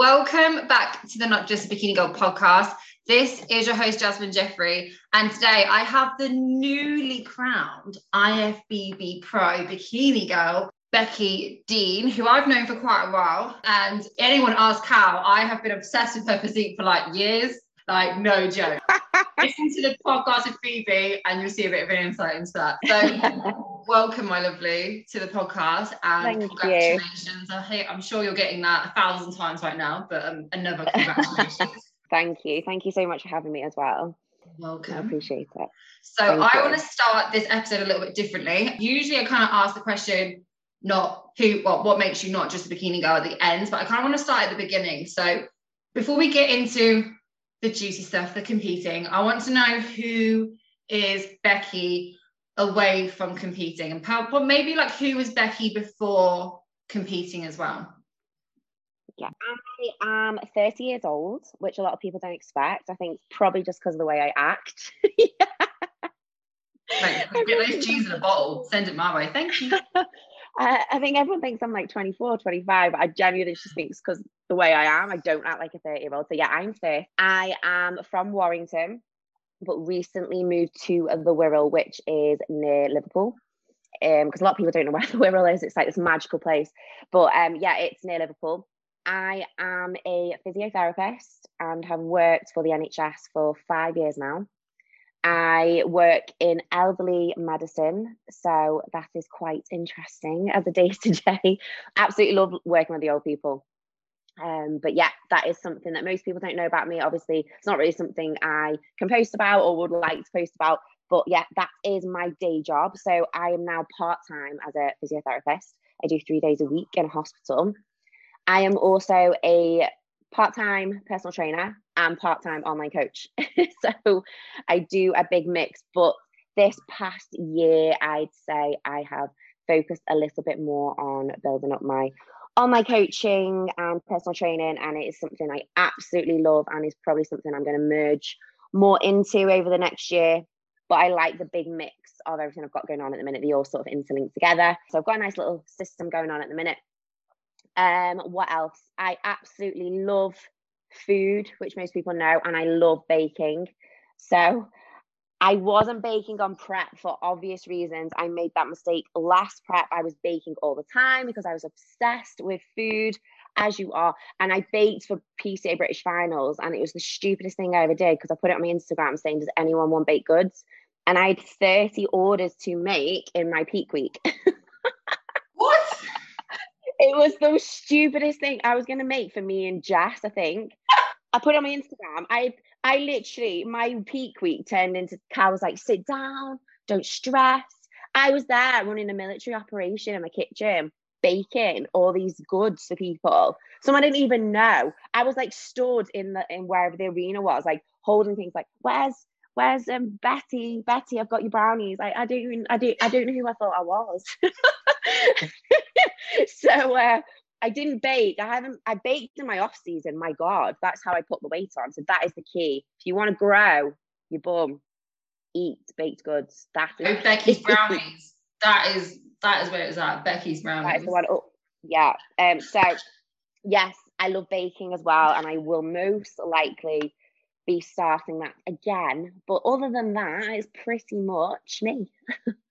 Welcome back to the Not Just a Bikini Girl podcast. This is your host, Jasmine Jeffrey, and today I have the newly crowned IFBB Pro Bikini Girl, Becky Dean, who I've known for quite a while. And anyone ask how, I have been obsessed with her physique for like years. Like, no joke. Listen to the podcast with Phoebe and you'll see a bit of an insight into that. So, welcome, my lovely, to the podcast. And Thank congratulations. You. I hate, I'm sure you're getting that a thousand times right now, but um, another congratulations. Thank you. Thank you so much for having me as well. Welcome. I appreciate it. So, Thank I want to start this episode a little bit differently. Usually, I kind of ask the question, not who, what, what makes you not just a bikini girl at the end, but I kind of want to start at the beginning. So, before we get into the juicy stuff, the competing. I want to know who is Becky away from competing and how, maybe like who was Becky before competing as well? Yeah, I am um, 30 years old, which a lot of people don't expect. I think probably just because of the way I act. yeah. Like, get those G's in a bottle, send it my way. Thank you. I, I think everyone thinks I'm like 24, 25. I genuinely just think it's because the way I am. I don't act like a 30 year old. So yeah, I'm 30. I am from Warrington, but recently moved to the Wirral, which is near Liverpool. Um, because a lot of people don't know where the Wirral is. It's like this magical place. But um, yeah, it's near Liverpool. I am a physiotherapist and have worked for the NHS for five years now. I work in elderly medicine, so that is quite interesting as a day to day. Absolutely love working with the old people. Um, but yeah, that is something that most people don't know about me. Obviously, it's not really something I can post about or would like to post about. But yeah, that is my day job. So I am now part time as a physiotherapist. I do three days a week in a hospital. I am also a part time personal trainer and part time online coach. so I do a big mix. But this past year, I'd say I have focused a little bit more on building up my online coaching and personal training. And it is something I absolutely love and is probably something I'm going to merge more into over the next year. But I like the big mix of everything I've got going on at the minute. They all sort of interlink together. So I've got a nice little system going on at the minute. Um, what else? I absolutely love food, which most people know, and I love baking. So I wasn't baking on prep for obvious reasons. I made that mistake last prep. I was baking all the time because I was obsessed with food, as you are. And I baked for PCA British Finals, and it was the stupidest thing I ever did because I put it on my Instagram saying, Does anyone want baked goods? And I had 30 orders to make in my peak week. what? It was the stupidest thing I was going to make for me and Jess, I think. I put it on my Instagram. I I literally, my peak week turned into Cal was like, sit down, don't stress. I was there running a military operation in my kitchen, baking all these goods for people. Some I didn't even know. I was like stored in the in wherever the arena was, like holding things like, where's where's um Betty? Betty, I've got your brownies. I, I don't even I don't I don't know who I thought I was. so uh I didn't bake. I haven't. I baked in my off season. My God, that's how I put the weight on. So that is the key. If you want to grow your bum, eat baked goods. That is oh, Becky's brownies. that is that is where it's at. Becky's brownies. That is the one. Oh, yeah. Um. So yes, I love baking as well, and I will most likely be starting that again. But other than that, it's pretty much me.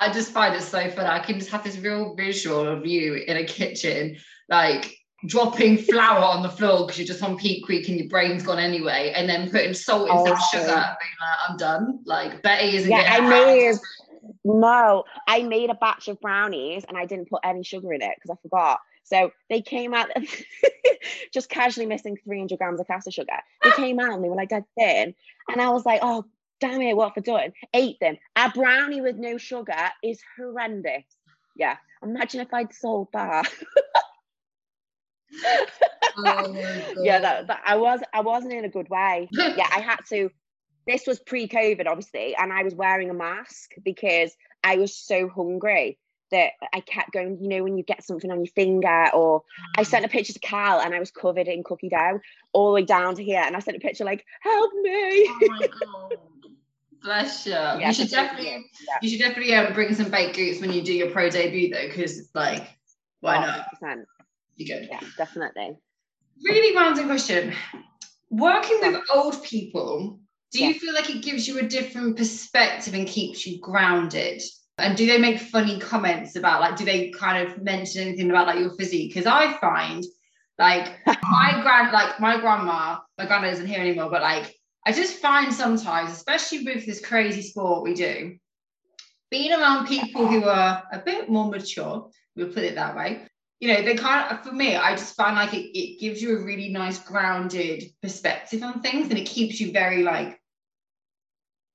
I just find it so fun. I can just have this real visual of you in a kitchen, like dropping flour on the floor because you're just on peak week and your brain's gone anyway, and then putting salt instead of sugar, being like, I'm done. Like Betty isn't. Yeah, I made. No, I made a batch of brownies and I didn't put any sugar in it because I forgot. So they came out just casually missing 300 grams of caster sugar. They came out and they were like dead thin. And I was like, oh damn it, what have I done? Ate them. A brownie with no sugar is horrendous. Yeah. Imagine if I'd sold that. oh yeah, that, that I was I wasn't in a good way. yeah, I had to. This was pre-COVID, obviously, and I was wearing a mask because I was so hungry that I kept going, you know, when you get something on your finger, or I sent a picture to Cal and I was covered in cookie dough all the way down to here. And I sent a picture like, help me. Oh my God. Bless you. Yeah, you should definitely yeah. you should definitely um, bring some baked goods when you do your pro debut though, because like why oh, not? 100%. You good. Yeah, definitely. really random question. Working with old people, do you feel like it gives you a different perspective and keeps you grounded? And do they make funny comments about like, do they kind of mention anything about like your physique? Because I find like my grand, like my grandma, my grandma isn't here anymore, but like I just find sometimes, especially with this crazy sport we do, being around people who are a bit more mature, we'll put it that way, you know, they kind of, for me, I just find like it, it gives you a really nice grounded perspective on things and it keeps you very like,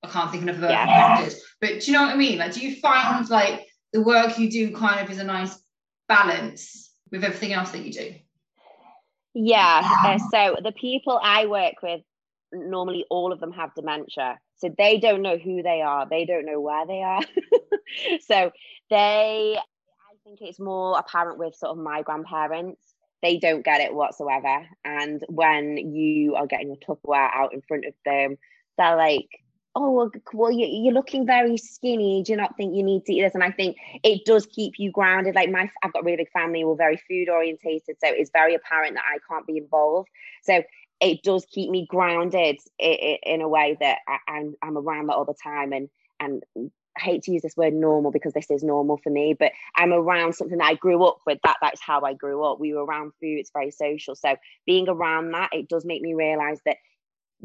I can't think of a word, yeah. but do you know what I mean? Like, do you find like the work you do kind of is a nice balance with everything else that you do? Yeah. Uh, so the people I work with, normally all of them have dementia. So they don't know who they are. They don't know where they are. so they I think it's more apparent with sort of my grandparents. They don't get it whatsoever. And when you are getting your Tupperware out in front of them, they're like, oh, well, well you, are looking very skinny. Do you not think you need to eat this? And I think it does keep you grounded. Like my, I've got a really big family. We're very food orientated. So it's very apparent that I can't be involved. So it does keep me grounded in, a way that I'm, I'm around that all the time. And, and I hate to use this word normal because this is normal for me, but I'm around something that I grew up with. That that's how I grew up. We were around food, it's very social. So being around that, it does make me realize that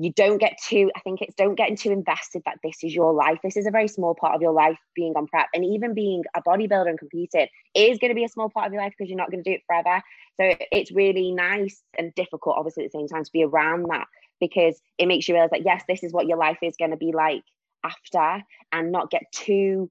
you don't get too, I think it's don't get too invested that this is your life. This is a very small part of your life being on prep. And even being a bodybuilder and competing is going to be a small part of your life because you're not going to do it forever. So it's really nice and difficult, obviously, at the same time, to be around that because it makes you realize that yes, this is what your life is going to be like after and not get too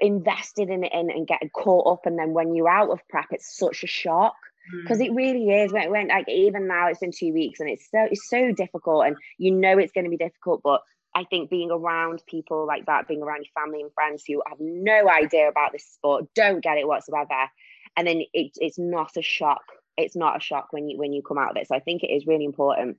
invested in it and, and get caught up and then when you're out of prep it's such a shock because it really is when, when like even now it's been two weeks and it's so it's so difficult and you know it's going to be difficult but I think being around people like that, being around your family and friends who have no idea about this sport, don't get it whatsoever, and then it, it's not a shock. It's not a shock when you when you come out of it. So I think it is really important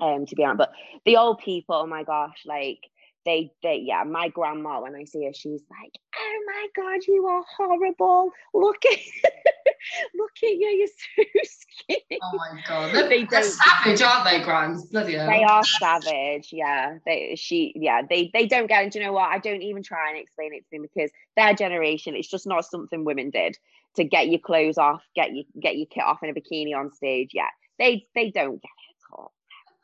um to be on. But the old people, oh my gosh, like they they yeah my grandma when i see her she's like oh my god you are horrible. Look at look at you you're so skinny. Oh my god they're, they they're savage aren't they grands bloody hell. they are savage yeah. They she yeah they they don't get and you know what? I don't even try and explain it to them because their generation it's just not something women did to get your clothes off get you get your kit off in a bikini on stage yeah they they don't get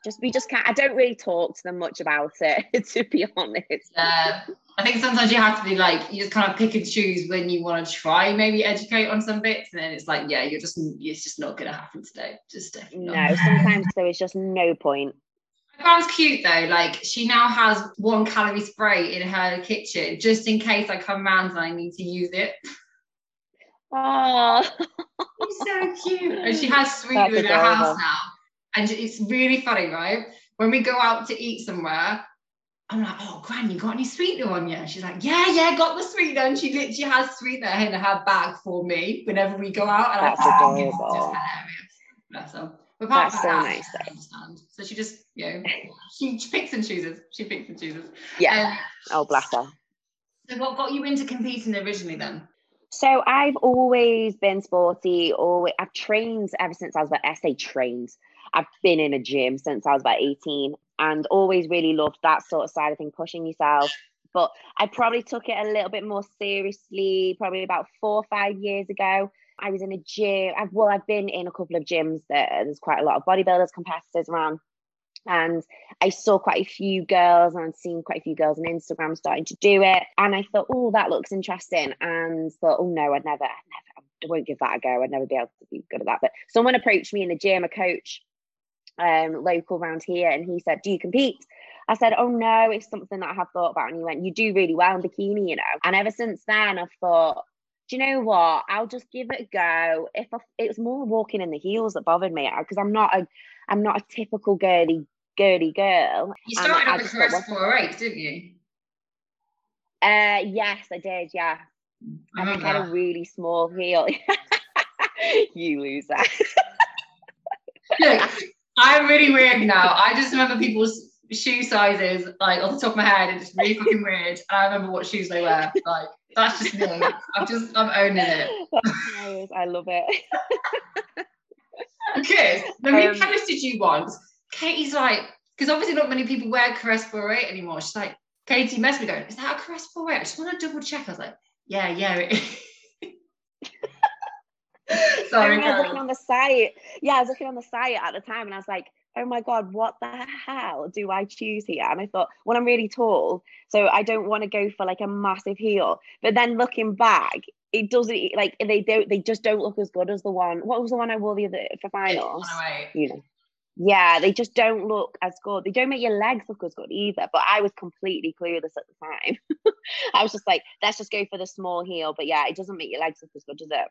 just we just can't i don't really talk to them much about it to be honest yeah i think sometimes you have to be like you just kind of pick and choose when you want to try maybe educate on some bits and then it's like yeah you're just it's just not going to happen today just no sometimes there is just no point Sounds cute though. Like she now has one calorie spray in her kitchen just in case I come round and I need to use it. Oh, she's so cute. And she has sweet in her house now. And it's really funny, right? When we go out to eat somewhere, I'm like, oh, Gran, you got any sweetener on you? She's like, yeah, yeah, got the sweetener. And she literally has sweetener in her bag for me whenever we go out. And That's I adorable. It's just hilarious. Bless her. But That's so that, nice. I understand. So she just, you know, she, she picks and chooses. She picks and chooses. Yeah. Um, oh, bless her. So what got you into competing originally then? So I've always been sporty. Always, I've trained ever since I was about I say trained. I've been in a gym since I was about 18 and always really loved that sort of side of thing, pushing yourself. But I probably took it a little bit more seriously, probably about four or five years ago. I was in a gym. I've, well, I've been in a couple of gyms that there's quite a lot of bodybuilders, competitors around. And I saw quite a few girls and seen quite a few girls on Instagram starting to do it. And I thought, oh, that looks interesting. And thought, oh no, I'd never, I'd never, I won't give that a go. I'd never be able to be good at that. But someone approached me in the gym, a coach, um, local around here, and he said, Do you compete? I said, Oh no, it's something that I have thought about. And he went, You do really well in bikini, you know. And ever since then, I've thought, Do you know what? I'll just give it a go. If I, it was more walking in the heels that bothered me, because I'm not a, I'm not a typical girly, girly girl. You started off as Rest 408, didn't you? Uh, yes, I did. Yeah, I, I think I had a really small heel. you loser. Look, I'm really weird now. I just remember people's shoe sizes like off the top of my head and it's really fucking weird. And I remember what shoes they wear. Like that's just me. I'm just I'm owning it. I love it. because when we Um, posted you once, Katie's like, because obviously not many people wear Caress 48 anymore. She's like, Katie messaged me going, is that a Caress 48? I just want to double check. I was like, yeah, yeah, it is. Sorry, I was looking on the site. Yeah, I was looking on the site at the time and I was like, oh my God, what the hell do I choose here? And I thought, well, I'm really tall, so I don't want to go for like a massive heel. But then looking back, it doesn't like they don't they just don't look as good as the one. What was the one I wore the other for finals? You know. Yeah, they just don't look as good. They don't make your legs look as good either. But I was completely clueless at the time. I was just like, let's just go for the small heel. But yeah, it doesn't make your legs look as good, does it?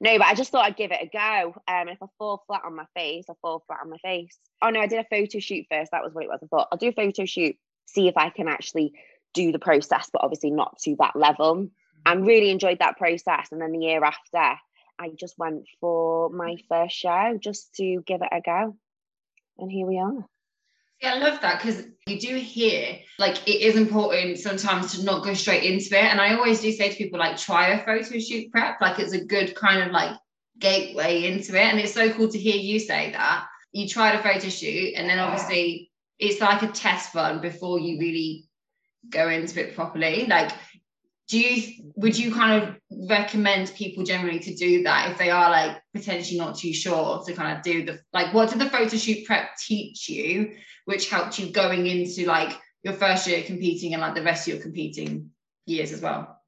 No, but I just thought I'd give it a go. Um, if I fall flat on my face, I fall flat on my face. Oh no, I did a photo shoot first. That was what it was. I thought I'll do a photo shoot, see if I can actually do the process, but obviously not to that level. And really enjoyed that process. And then the year after, I just went for my first show just to give it a go. And here we are. Yeah, I love that because you do hear like it is important sometimes to not go straight into it. And I always do say to people, like, try a photo shoot prep. Like, it's a good kind of like gateway into it. And it's so cool to hear you say that. You tried a photo shoot, and then obviously it's like a test run before you really go into it properly. Like, do you would you kind of recommend people generally to do that if they are like potentially not too sure to kind of do the like what did the photo shoot prep teach you which helped you going into like your first year competing and like the rest of your competing years as well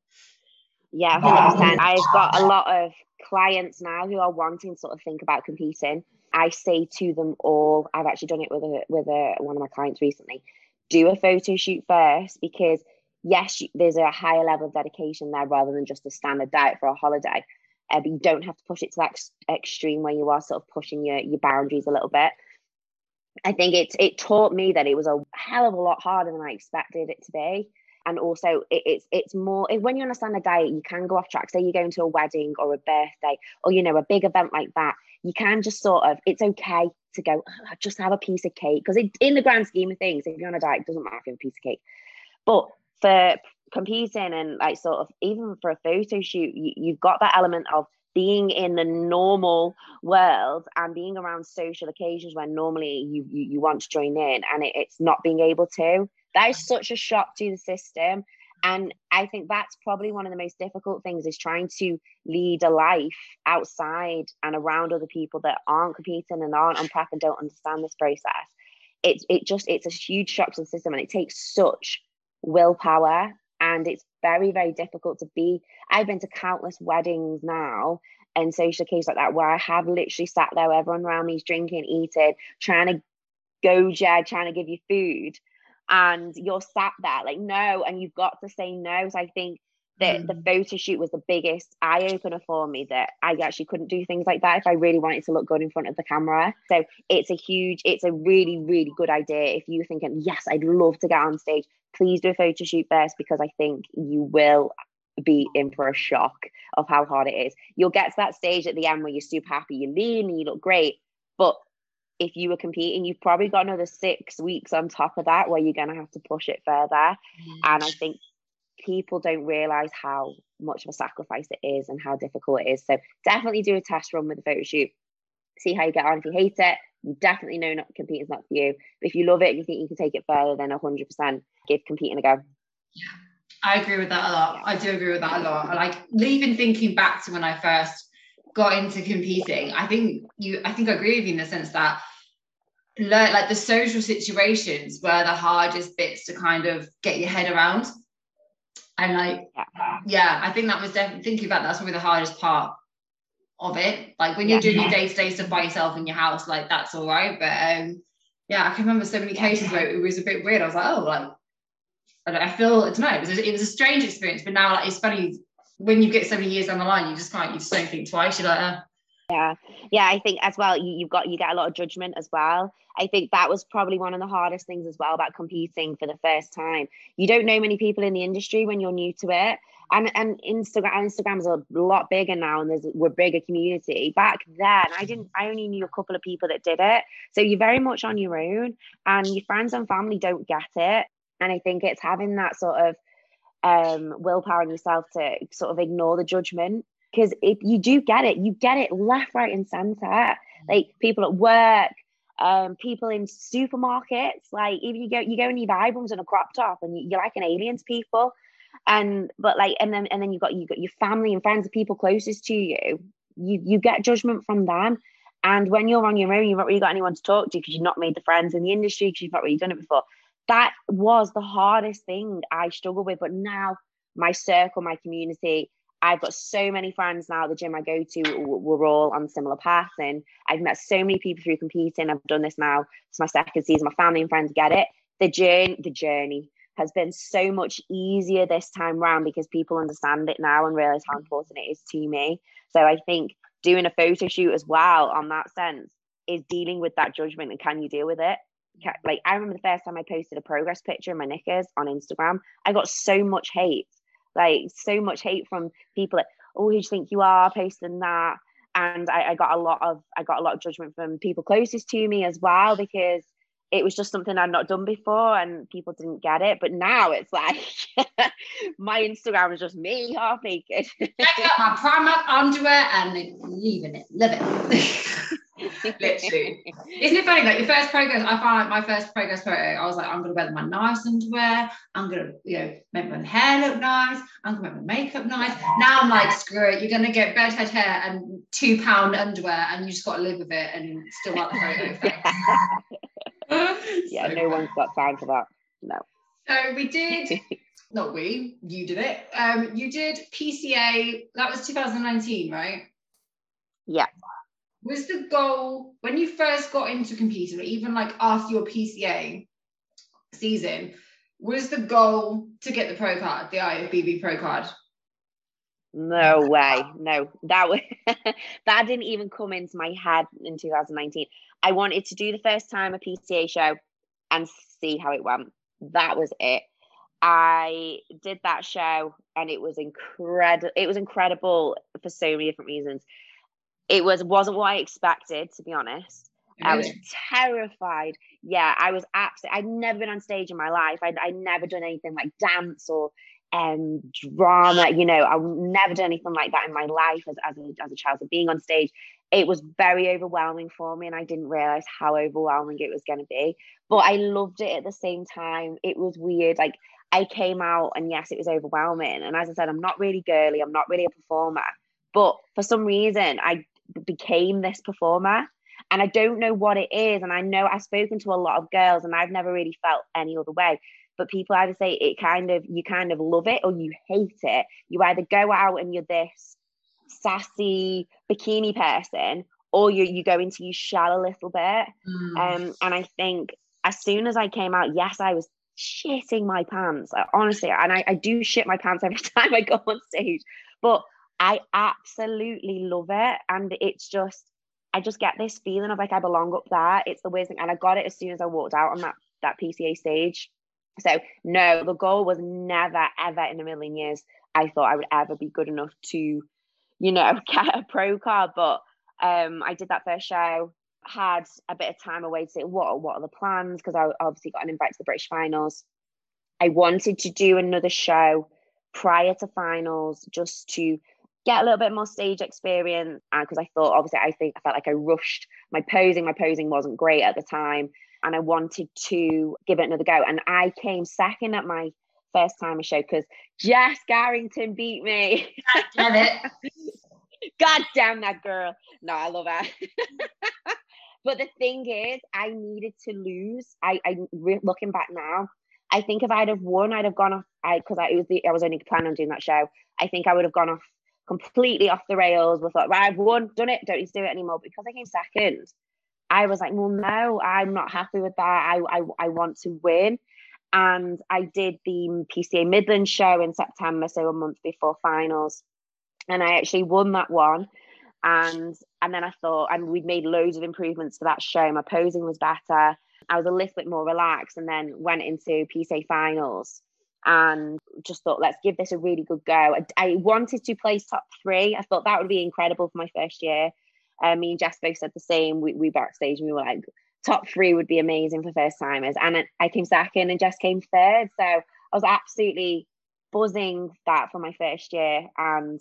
Yeah, um, hundred percent. I've got a lot of clients now who are wanting to sort of think about competing. I say to them all, I've actually done it with a with a one of my clients recently. Do a photo shoot first because yes, there's a higher level of dedication there rather than just a standard diet for a holiday. Uh, but you don't have to push it to that ex- extreme where you are sort of pushing your your boundaries a little bit. I think it it taught me that it was a hell of a lot harder than I expected it to be and also it, it's it's more when you're on a standard diet you can go off track say you're going to a wedding or a birthday or you know a big event like that you can just sort of it's okay to go "Oh, just have a piece of cake because in the grand scheme of things if you're on a diet it doesn't matter if you have a piece of cake but for competing and like sort of even for a photo shoot you, you've got that element of being in the normal world and being around social occasions when normally you you, you want to join in and it, it's not being able to. That is such a shock to the system. And i think that's probably one of the most difficult things is trying to lead a life outside and around other people that aren't competing and aren't on prep and don't understand this process. It's it just it's a huge shock to the system and it takes such willpower and it's very very difficult to be i've been to countless weddings now and social occasions like that where i have literally sat there everyone around me is drinking eating trying to go jag trying to give you food and you're sat there like no and you've got to say no so i think that the mm. photo shoot was the biggest eye opener for me that I actually couldn't do things like that if I really wanted to look good in front of the camera. So it's a huge, it's a really, really good idea. If you're thinking, yes, I'd love to get on stage, please do a photo shoot first because I think you will be in for a shock of how hard it is. You'll get to that stage at the end where you're super happy, you're lean and you look great. But if you were competing, you've probably got another six weeks on top of that where you're going to have to push it further. And I think people don't realize how much of a sacrifice it is and how difficult it is. So definitely do a test run with the photo shoot. See how you get on. If you hate it, you definitely know not competing is not for you. But if you love it and you think you can take it further, then 100% give competing a go. Yeah, I agree with that a lot. I do agree with that a lot. Like even thinking back to when I first got into competing, I think you I think I agree with you in the sense that learn like the social situations were the hardest bits to kind of get your head around. And like Yeah. yeah, I think that was definitely thinking about that's probably the hardest part of it. Like when you're Yeah. doing your day-to-day stuff by yourself in your house, like that's all right. But um yeah, I can remember so many cases where it was a bit weird. I was like, oh, like I, don't, I feel I don't know. It was, a, it was a strange experience, but now like it's funny when you get so many years down the line, you just can't. You just don't think twice. You're like, uh, Yeah, yeah. I think as well, you, you've got you get a lot of judgment as well. I think that was probably one of the hardest things as well about competing for the first time. You don't know many people in the industry when you're new to it, and and Instagram Instagram's a lot bigger now, and there's we're a bigger community. Back then, I didn't. I only knew a couple of people that did it, so you're very much on your own, and your friends and family don't get it. And I think it's having that sort of um willpower in yourself to sort of ignore the judgment because if you do get it, you get it left, right, and center. like people at work, um, people in supermarkets. Like even you go you go in your Vibums in a crop top and you, you're like an alien to people. And but like and then and then you've got you got your family and friends, the people closest to you. You you get judgment from them. And when you're on your own, you've not really got anyone to talk to because you've not made the friends in the industry because you've not really done it before. That was the hardest thing I struggled with. But now my circle, my community, I've got so many friends now the gym I go to, we're all on similar paths. And I've met so many people through competing. I've done this now. It's my second season. My family and friends get it. The journey, the journey has been so much easier this time round because people understand it now and realize how important it is to me. So I think doing a photo shoot as well on that sense is dealing with that judgment and can you deal with it? Like I remember the first time I posted a progress picture in my knickers on Instagram, I got so much hate, like so much hate from people. Like, oh, who do you think you are posting that? And I, I got a lot of I got a lot of judgment from people closest to me as well because it was just something I'd not done before and people didn't get it. But now it's like my Instagram is just me half naked. Check out my Primark underwear and leaving it, living. Literally. Isn't it funny? Like your first progress, I found like my first progress photo, I was like, I'm gonna wear my nice underwear, I'm gonna, you know, make my hair look nice, I'm gonna make my makeup nice. Now I'm like, screw it, you're gonna get bed head hair and two pound underwear and you just gotta live with it and still like the photo. yeah, so no one's got time for that. No. So we did not we, you did it. Um, you did PCA, that was 2019, right? Yeah was the goal when you first got into competing, or even like after your PCA season, was the goal to get the pro card, the IFBB pro card? No way. No, that was that didn't even come into my head in 2019. I wanted to do the first time a PCA show and see how it went. That was it. I did that show and it was incredible. It was incredible for so many different reasons it was wasn't what I expected to be honest. Really? I was terrified. Yeah, I was absolutely. I'd never been on stage in my life. I'd, I'd never done anything like dance or um drama. You know, I've never done anything like that in my life as as a, as a child. So being on stage, it was very overwhelming for me, and I didn't realize how overwhelming it was going to be. But I loved it at the same time. It was weird, like. I came out and yes, it was overwhelming. And as I said, I'm not really girly, I'm not really a performer. But for some reason, I became this performer and I don't know what it is. And I know I've spoken to a lot of girls and I've never really felt any other way. But people either say it kind of, you kind of love it or you hate it. You either go out and you're this sassy bikini person or you, you go into you shell a little bit. Mm. Um, and I think as soon as I came out, yes, I was shitting my pants. Honestly, and I, I do shit my pants every time I go on stage. But I absolutely love it. And it's just, I just get this feeling of like I belong up there. It's the weirdest thing. And I got it as soon as I walked out on that, that PCA stage. So, no, the goal was never, ever in a million years I thought I would ever be good enough to, you know, get a pro card. But um, I did that first show, had a bit of time away to say, what, what are the plans? Because I obviously got an invite to the British finals. I wanted to do another show prior to finals just to get a little bit more stage experience because uh, I thought obviously I think I felt like I rushed my posing my posing wasn't great at the time and I wanted to give it another go. And I came second at my first time a show because Jess Garrington beat me. Damn it. God damn that girl. No I love her. But the thing is I needed to lose. I I looking back now I think if I'd have won I'd have gone off I because I was the I was only planning on doing that show. I think I would have gone off completely off the rails. We thought, right, I've won, done it, don't need to do it anymore. Because I came second, I was like, well, no, I'm not happy with that. I, I, I want to win. And I did the PCA Midland show in September, so a month before finals. And I actually won that one. And and then I thought, and we'd made loads of improvements for that show. My posing was better. I was a little bit more relaxed, and then went into PCA finals and just thought, let's give this a really good go. I, I, wanted to place top three. I thought that would be incredible for my first year. Uh, me and Jess both said the same. We, we backstage and we were like, top three would be amazing for first timers. And I came second and Jess came third. So I was absolutely buzzing that for my first year. And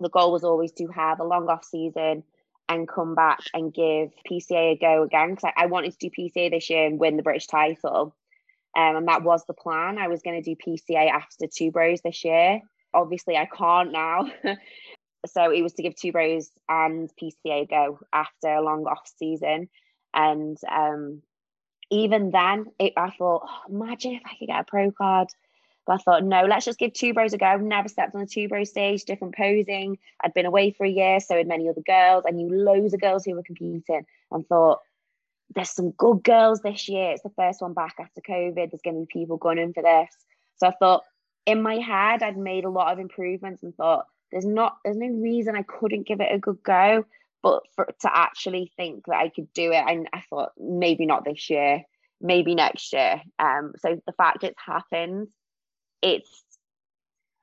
the goal was always to have a long off season and come back and give PCA a go again because I, I, wanted to do PCA this year and win the British title. Um, and that was the plan. I was going to do PCA after Two Bros this year. Obviously, I can't now. so it was to give Two Bros and PCA a go after a long off season. And um, even then, it, I thought, oh, imagine if I could get a pro card. But I thought, no, let's just give two bros a go. Never stepped on a two bro stage, different posing. I'd been away for a year, so had many other girls. I knew loads of girls who were competing and thought, there's some good girls this year. It's the first one back after COVID. There's going to be people going in for this. So I thought, in my head, I'd made a lot of improvements and thought, there's not, there's no reason I couldn't give it a good go. But for to actually think that I could do it, and I thought maybe not this year, maybe next year. Um, so the fact it's happened it's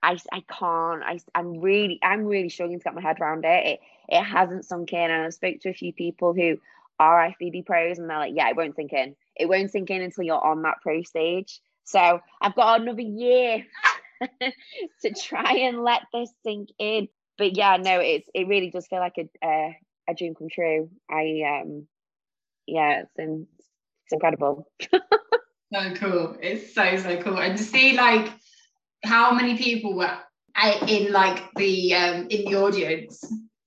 I, I can't I, I'm really I'm really struggling to get my head around it. it it hasn't sunk in and I spoke to a few people who are IFBB pros and they're like yeah it won't sink in it won't sink in until you're on that pro stage so I've got another year to try and let this sink in. But yeah no it's it really does feel like a a, a dream come true. I um yeah it's, in, it's incredible. So cool. It's so so cool. And to see like how many people were in like the um in the audience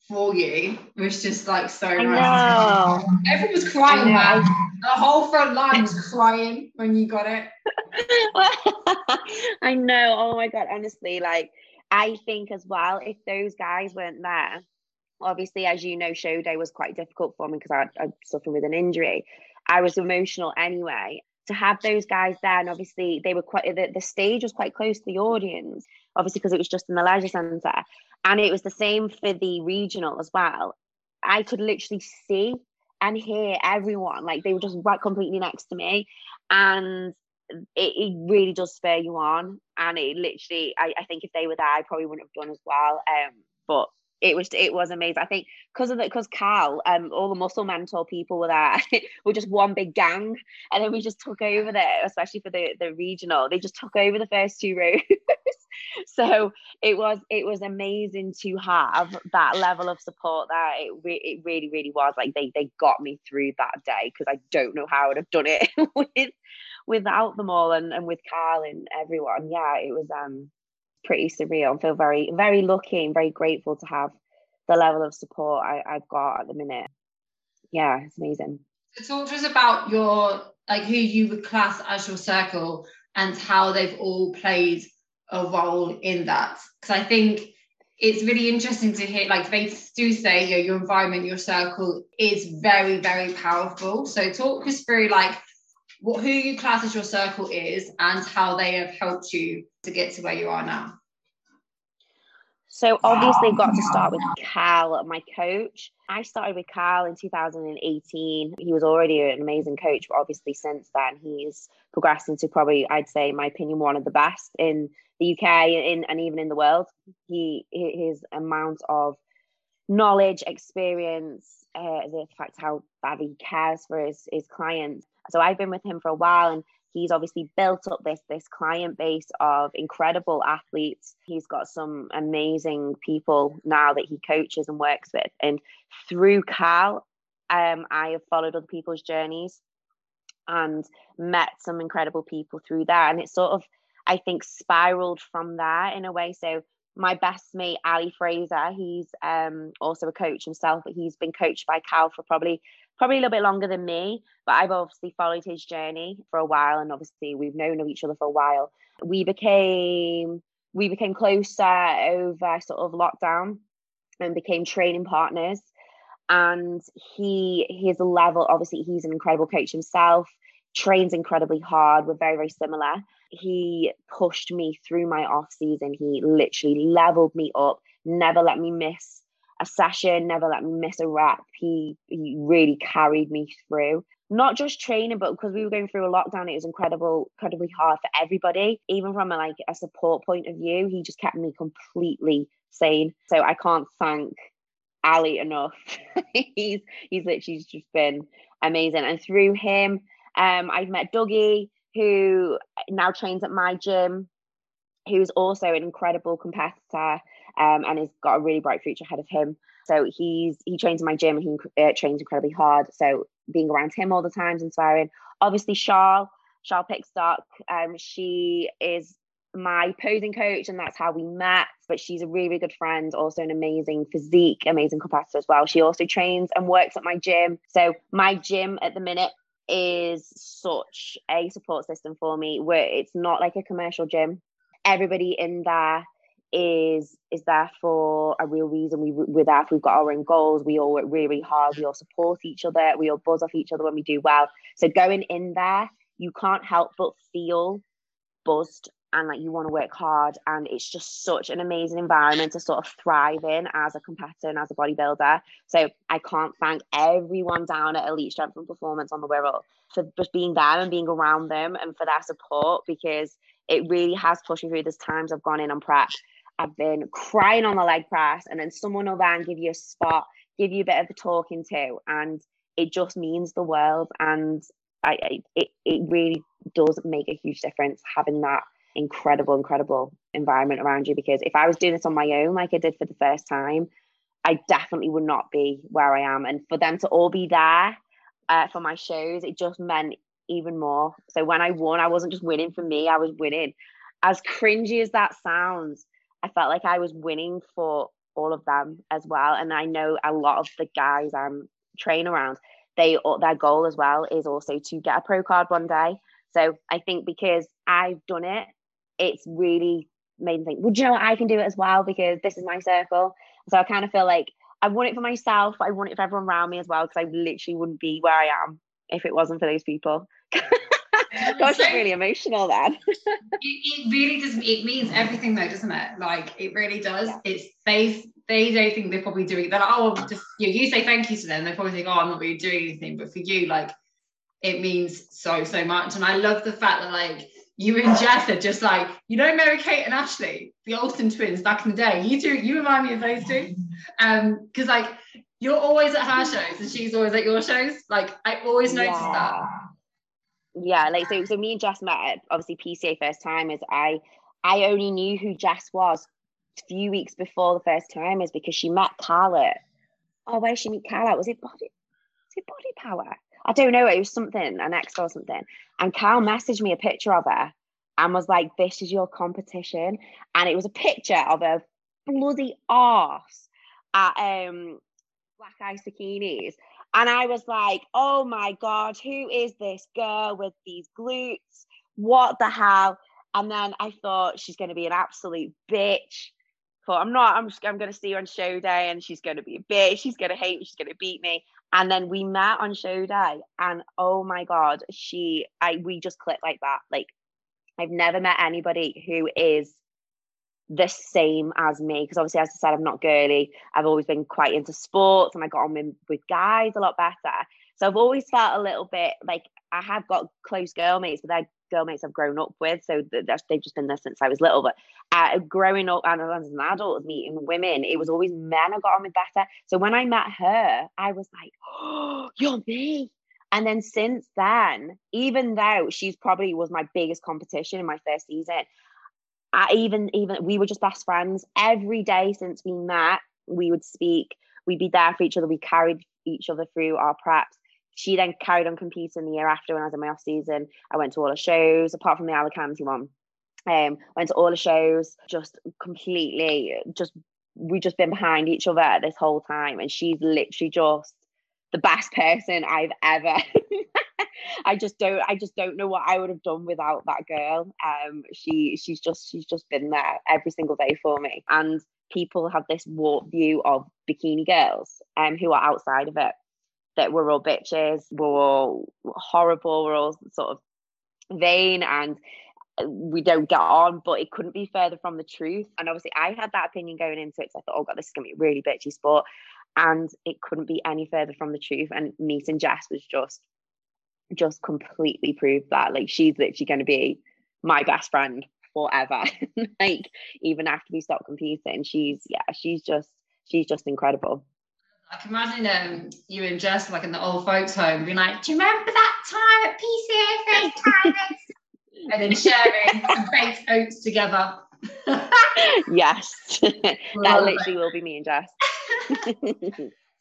for you was just like so nice. Everyone was crying, man. The whole front line was crying when you got it. I know. Oh my god, honestly, like I think as well, if those guys weren't there, obviously, as you know, show day was quite difficult for me because I, I suffered with an injury. I was emotional anyway to have those guys there and obviously they were quite the, the stage was quite close to the audience obviously because it was just in the leisure centre and it was the same for the regional as well i could literally see and hear everyone like they were just right completely next to me. And it, it really does spur you on. And it literally I, I think if they were there i probably wouldn't have done as well um but it was it was amazing. I think because of the because Cal, um, all the muscle mentor people were there. we're just one big gang, and then we just took over there, especially for the the regional. They just took over the first two rows. so it was it was amazing to have that level of support there. It re- it really really was like they they got me through that day because I don't know how I would have done it with without them all and and with Carl and everyone. Yeah, it was um pretty surreal. I feel very, very lucky and very grateful to have the level of support I, I've got at the minute. Yeah, it's amazing. So talk to us about your like who you would class as your circle and how they've all played a role in that. Because I think it's really interesting to hear like they do say you know, your environment, your circle is very, very powerful. So talk us through like what who you class as your circle is and how they have helped you to get to where you are now? So obviously got to start with Cal, my coach. I started with Cal in 2018. He was already an amazing coach, but obviously since then he's progressed into probably, I'd say, in my opinion, one of the best in the UK in, and even in the world. He his amount of knowledge, experience, uh, the fact how bad he cares for his his clients. So I've been with him for a while, and he's obviously built up this this client base of incredible athletes. He's got some amazing people now that he coaches and works with. And through cal um, i have followed other people's journeys and met some incredible people through that. And it sort of i think spiraled from there in a way. So my best mate ali fraser he's um, also a coach himself but he's been coached by cal for probably probably a little bit longer than me, but I've obviously followed his journey for a while, and obviously we've known of each other for a while. We became we became closer over sort of lockdown and became training partners. And he his level, obviously, he's an incredible coach himself, trains incredibly hard. We're very, very similar. He pushed me through my off season. He literally leveled me up, never let me miss a session, never let me miss a rep. He he really carried me through. Not just training, but because we were going through a lockdown, it was incredible, incredibly hard for everybody. Even from a, like a support point of view, he just kept me completely sane. So I can't thank Ali enough. he's he's literally just been amazing. And through him, um, I've met Dougie, who now trains at my gym, who's also an incredible competitor um, and has got a really bright future ahead of him. So he's he trains in my gym. And he uh, trains incredibly hard. So being around him all the time is inspiring. Obviously, Charles, Charles Pickstock. Um, she is my posing coach, and that's how we met. But she's a really, really good friend, also an amazing physique, amazing competitor as well. She also trains and works at my gym. So my gym at the minute is such a support system for me where it's not like a commercial gym. Everybody in there is is there for a real reason. We we're there. We've got our own goals. We all work really, hard. We all support each other. We all buzz off each other when we do well. So going in there, you can't help but feel buzzed and like you want to work hard and it's just such an amazing environment to sort of thrive in as a competitor and as a bodybuilder so i can't thank everyone down at elite strength and performance on the wirral for just being there and being around them and for their support because it really has pushed me through there's times i've gone in on prep i've been crying on the leg press and then someone will then give you a spot give you a bit of a talking to and it just means the world and I, I it, it really does make a huge difference having that incredible, incredible environment around you. Because if I was doing this on my own, like I did for the first time, I definitely would not be where I am. And for them to all be there uh, for my shows, it just meant even more. So when I won, I wasn't just winning for me, I was winning. As cringy as that sounds, I felt like I was winning for all of them as well. And I know a lot of the guys I'm training around, they uh, their goal as well is also to get a pro card one day. So I think because I've done it it's really made me think, well, you know what? I can do it as well because this is my circle. So I kind of feel like I want it for myself. I want it for everyone around me as well because I literally wouldn't be where I am if it wasn't for those people. Gosh, it's really emotional then. it, it, really does. It means everything though, doesn't it? Like it really does. Yeah. It's they they don't think they're probably doing. They're like, oh, just you, know, you say thank you to them. They probably think, oh, I'm not really doing anything. But for you, like, it means so so much. And I love the fact that like you and Jess are just like, you know, Mary Kate and Ashley, the Olsen twins back in the day. You two, you remind me of those two. Um, because like you're always at her shows and she's always at your shows. Like I always notice yeah. that. Yeah, like so so me and Jess met obviously PCA first time is I I only knew who Jess was a few weeks before the first time is because she met Carla. Oh, where did she meet Carla? Was it body was it body power? I don't know, it was something, an ex or something. And Carl messaged me a picture of her and was like, This is your competition. And it was a picture of a bloody arse at um, Black Ice Bikinis. And I was like, Oh my God, who is this girl with these glutes? What the hell? And then I thought she's going to be an absolute bitch. But I'm not. I'm just. I'm going to see her on show day, and she's going to be a bitch. She's going to hate me. She's going to beat me. And then we met on show day, and oh my god, she, I, we just clicked like that. Like, I've never met anybody who is the same as me because obviously, as I said, I'm not girly. I've always been quite into sports, and I got on with, guys a lot better. So I've always felt a little bit like I have got close girl mates, but they're girl I've grown up with, so they've just been there since I was little. But uh, growing up and as an adult, meeting women, it was always men I got on with better. So when I met her, I was like, "Oh, you're me." And then since then, even though she's probably was my biggest competition in my first season, I even even we were just best friends every day since we met. We would speak. We'd be there for each other. We carried each other through our preps she then carried on competing the year after when I was in my off season. I went to all the shows, apart from the Alicante one. Um, went to all the shows, just completely, just we've just been behind each other this whole time, and she's literally just the best person I've ever. I just don't, I just don't know what I would have done without that girl. Um, she, she's just, she's just been there every single day for me, and people have this warped view of bikini girls, um, who are outside of it that we're all bitches, we're all horrible, we're all sort of vain and we don't get on, but it couldn't be further from the truth. And obviously, I had that opinion going into it. So I thought, oh God, this is to be a really bitchy sport. And it couldn't be any further from the truth. And meeting Jess was just, just completely proved that. Like, she's literally going to be my best friend forever. like, even after we stop competing, she's, yeah, she's just, she's just incredible. I can imagine um, you and Jess like in the old folks' home being like, Do you remember that time at PCA FaceTime? and then sharing some baked oats together. yes. that literally will be me and Jess.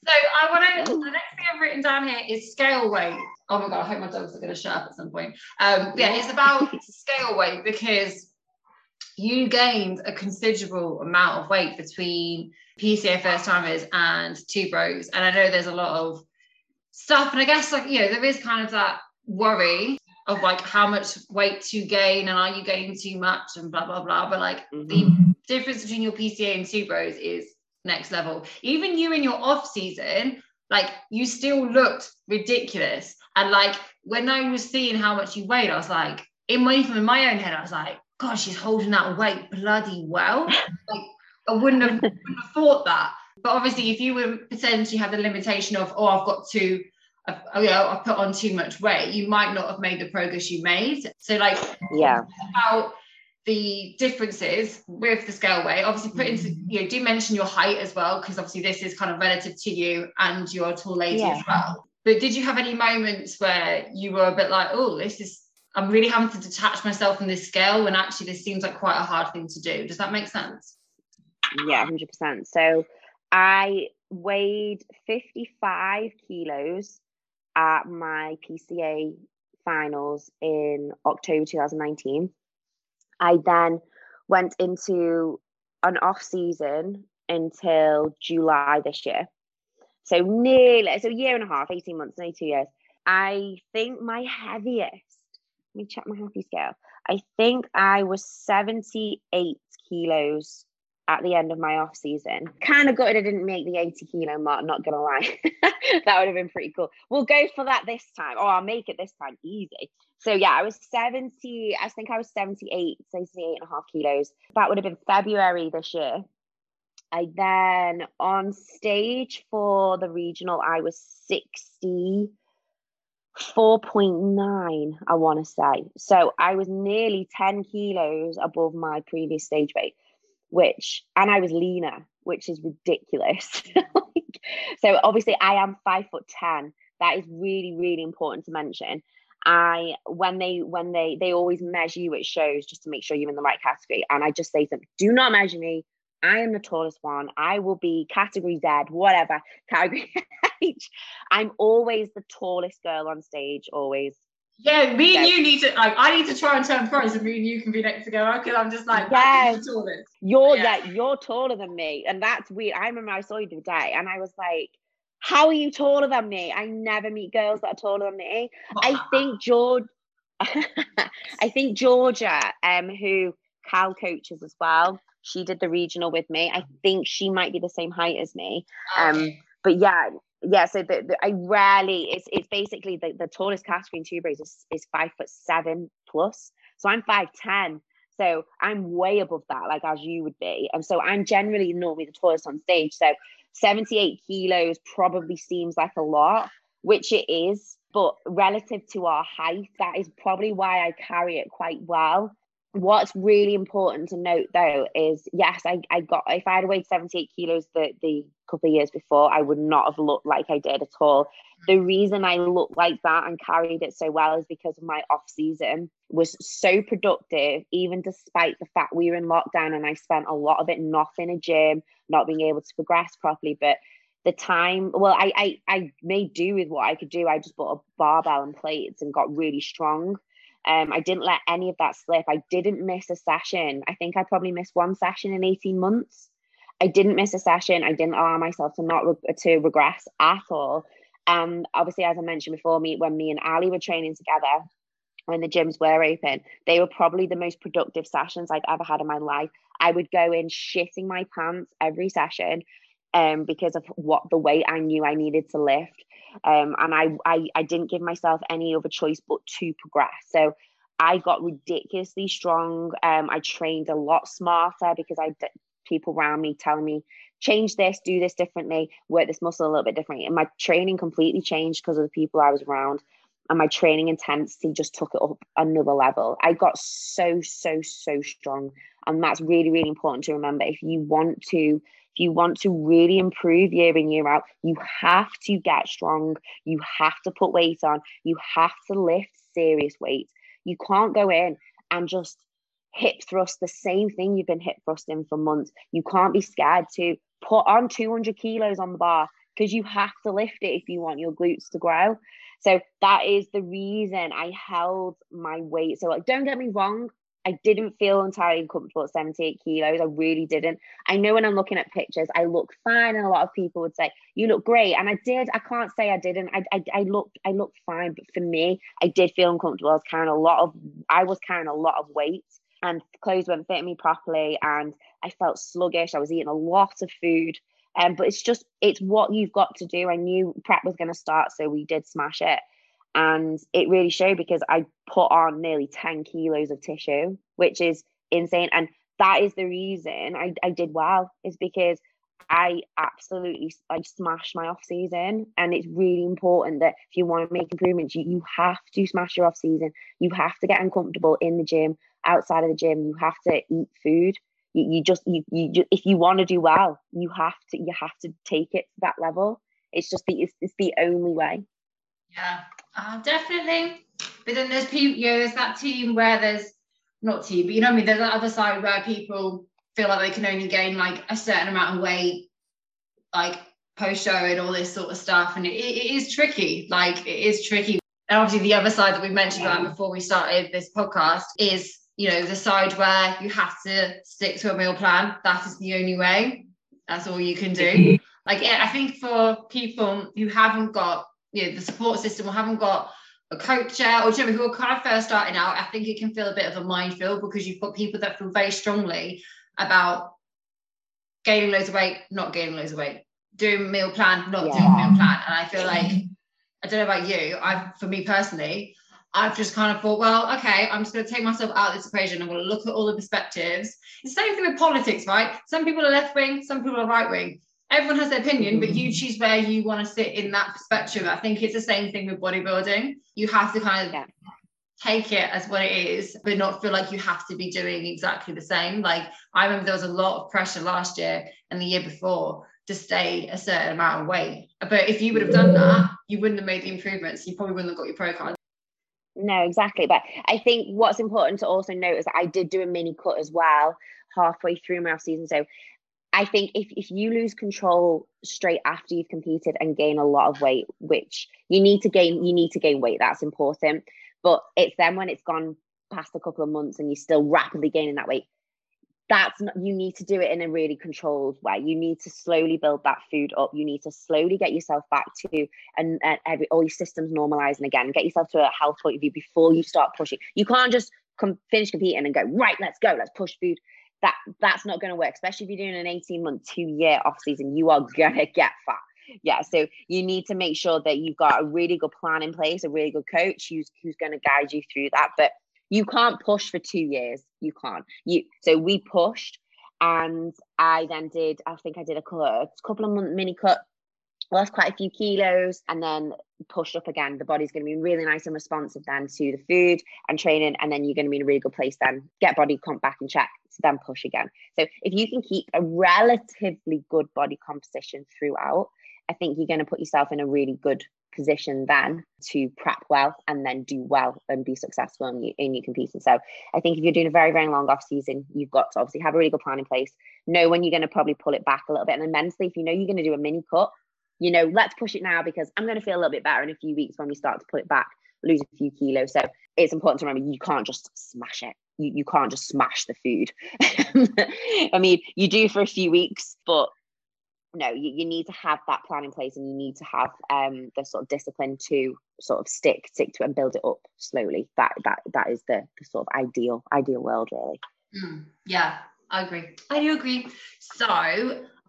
So I want to. The next thing I've written down here is scale weight. Oh my god! I hope my dogs are going to shut up at some point. Um, yeah, it's about scale weight because you gained a considerable amount of weight between PCA first timers and two bros, and I know there's a lot of stuff, and I guess like you know there is kind of that worry of like how much weight to gain and are you gaining too much and blah blah blah. But like mm-hmm. the difference between your PCA and two bros is next level. Even you in your off season, like you still looked ridiculous. And like when I was seeing how much you weighed, I was like, in my even in my own head, I was like, God, she's holding that weight bloody well. like I wouldn't have, wouldn't have thought that. But obviously, if you were potentially had the limitation of, oh, I've got to oh, you know, I put on too much weight, you might not have made the progress you made. So, like, yeah, about the differences with the scale weight obviously put into mm. you know do mention your height as well because obviously this is kind of relative to you and you're a tall lady yeah. as well. But did you have any moments where you were a bit like oh this is i'm really having to detach myself from this scale when actually this seems like quite a hard thing to do? Does that make sense? Yeah 100% so i weighed 55 kilos at my pca finals in october 2019 I then went into an off season until July this year. So nearly, so a year and a half, 18 months, nearly two years. I think my heaviest, let me check my happy scale. I think I was 78 kilos at the end of my off season. Kind of gutted I didn't make the 80 kilo mark, not gonna lie. that would have been pretty cool. We'll go for that this time. Oh, I'll make it this time easy. So yeah, I was 70, I think I was 78, 78 and a half kilos. That would have been February this year. I then on stage for the regional, I was 60. 4.9, I want to say. So I was nearly 10 kilos above my previous stage weight which and I was leaner, which is ridiculous. like, so obviously I am five foot ten. That is really, really important to mention. I when they when they they always measure you at shows just to make sure you're in the right category. And I just say to them, do not measure me. I am the tallest one. I will be category Z, whatever, category H. I'm always the tallest girl on stage, always. Yeah, me and you need to like I need to try and turn pro and me and you can be next to go because I'm just like yes. You're yeah. yeah, you're taller than me. And that's weird. I remember I saw you the day and I was like, How are you taller than me? I never meet girls that are taller than me. I think George I think Georgia, um, who Cal coaches as well, she did the regional with me. I think she might be the same height as me. Um, but yeah, yeah, so the, the, I rarely it's it's basically the, the tallest category in bros is, is five foot seven plus. So I'm five ten. So I'm way above that, like as you would be. And so I'm generally normally the tallest on stage. So 78 kilos probably seems like a lot, which it is, but relative to our height, that is probably why I carry it quite well what's really important to note though is yes I, I got if I had weighed 78 kilos the the couple of years before I would not have looked like I did at all. The mm. reason I looked like that and carried it so well is because my off season was so productive even despite the fact we were in lockdown and I spent a lot of it not in a gym not being able to progress properly. But the time well I, I i made do with what i could do. I just bought a barbell and plates and got really strong um, I didn't let any of that slip. I didn't miss a session. I think I probably missed one session in 18 months. I didn't miss a session. I didn't allow myself to not re- to regress at all. And obviously, as I mentioned before, me when me and Ali were training together, when the gyms were open, they were probably the most productive sessions I've ever had in my life. I would go in shitting my pants every session um, because of what the weight I knew I needed to lift. Um, and I, I, I didn't give myself any other choice but to progress. So I got ridiculously strong. Um, I trained a lot smarter because I people around me telling me change this, do this differently, work this muscle a little bit differently. And my training completely changed because of the people I was around. And my training intensity just took it up another level. I got so, so, so strong. And that's really, really important to remember. If you want to you want to really improve year in, year out, you have to get strong. You have to put weight on. You have to lift serious weight. You can't go in and just hip thrust the same thing you've been hip thrusting for months. You can't be scared to put on 200 kilos on the bar because you have to lift it if you want your glutes to grow. So that is the reason I held my weight. So like, don't get me wrong, I didn't feel entirely comfortable at 78 kilos. I really didn't. I know when I'm looking at pictures, I look fine, and a lot of people would say, "You look great," and I did. I can't say I didn't. I, I, I looked, I looked fine, but for me, I did feel uncomfortable. I was carrying a lot of, I was carrying a lot of weight, and clothes weren't fitting me properly, and I felt sluggish. I was eating a lot of food. Um, but it's just it's what you've got to do. I knew prep was going to start, so we did smash it. And it really showed because I put on nearly 10 kilos of tissue, which is insane. And that is the reason I, I did well, is because I absolutely I smashed my off season. And it's really important that if you want to make improvements, you, you have to smash your off season. You have to get uncomfortable in the gym, outside of the gym. You have to eat food. You, you just you, you if you want to do well, you have to you have to take it to that level. It's just the it's, it's the only way. Yeah, uh, definitely. But then there's people, you know, there's that team where there's not team, but you know what I mean. There's that other side where people feel like they can only gain like a certain amount of weight, like post show and all this sort of stuff, and it, it is tricky. Like it is tricky. And obviously, the other side that we mentioned about before we started this podcast is, you know, the side where you have to stick to a meal plan. That is the only way. That's all you can do. like, yeah, I think for people who haven't got you know, the support system or haven't got a coach yet or who are kind of first starting out, I think it can feel a bit of a minefield because you've got people that feel very strongly about gaining loads of weight, not gaining loads of weight, doing meal plan, not yeah. doing meal plan. And I feel like, I don't know about you, I for me personally, I've just kind of thought, well, okay, I'm just going to take myself out of this equation. I'm going to look at all the perspectives. It's the same thing with politics, right? Some people are left wing, some people are right wing everyone has their opinion, but you mm-hmm. choose where you want to sit in that spectrum. I think it's the same thing with bodybuilding. You have to kind of yeah. take it as what it is, but not feel like you have to be doing exactly the same. Like I remember there was a lot of pressure last year and the year before to stay a certain amount of weight. But if you would have done that, you wouldn't have made the improvements. You probably wouldn't have got your pro card. No, exactly. But I think what's important to also note is that I did do a mini cut as well halfway through my off season. So I think if, if you lose control straight after you've competed and gain a lot of weight, which you need to gain, you need to gain weight, that's important. But it's then when it's gone past a couple of months and you're still rapidly gaining that weight, that's not, you need to do it in a really controlled way. You need to slowly build that food up. You need to slowly get yourself back to and, and every all your systems normalizing again. Get yourself to a health point of view before you start pushing. You can't just come finish competing and go right. Let's go. Let's push food that that's not going to work especially if you're doing an 18 month two year off season you are gonna get fat. Yeah so you need to make sure that you've got a really good plan in place a really good coach who's who's going to guide you through that but you can't push for two years you can't. You so we pushed and i then did i think i did a couple, a couple of month mini cut lost quite a few kilos and then pushed up again the body's going to be really nice and responsive then to the food and training and then you're going to be in a really good place then. Get body comp back in check to then push again. So if you can keep a relatively good body composition throughout i think you're going to put yourself in a really good position then to prep well and then do well and be successful in, you, in your competing. So i think if you're doing a very very long off season you've got to obviously have a really good plan in place. Know when you're going to probably pull it back a little bit and then mentally if you know you're going to do a mini cut you know, let's push it now because I'm going to feel a little bit better in a few weeks when we start to put it back, lose a few kilos. So it's important to remember you can't just smash it. You, you can't just smash the food. I mean, you do for a few weeks, but no, you, you need to have that plan in place and you need to have um, the sort of discipline to sort of stick stick to it and build it up slowly. That that that is the, the sort of ideal ideal world, really. Mm, yeah, I agree. I do agree. So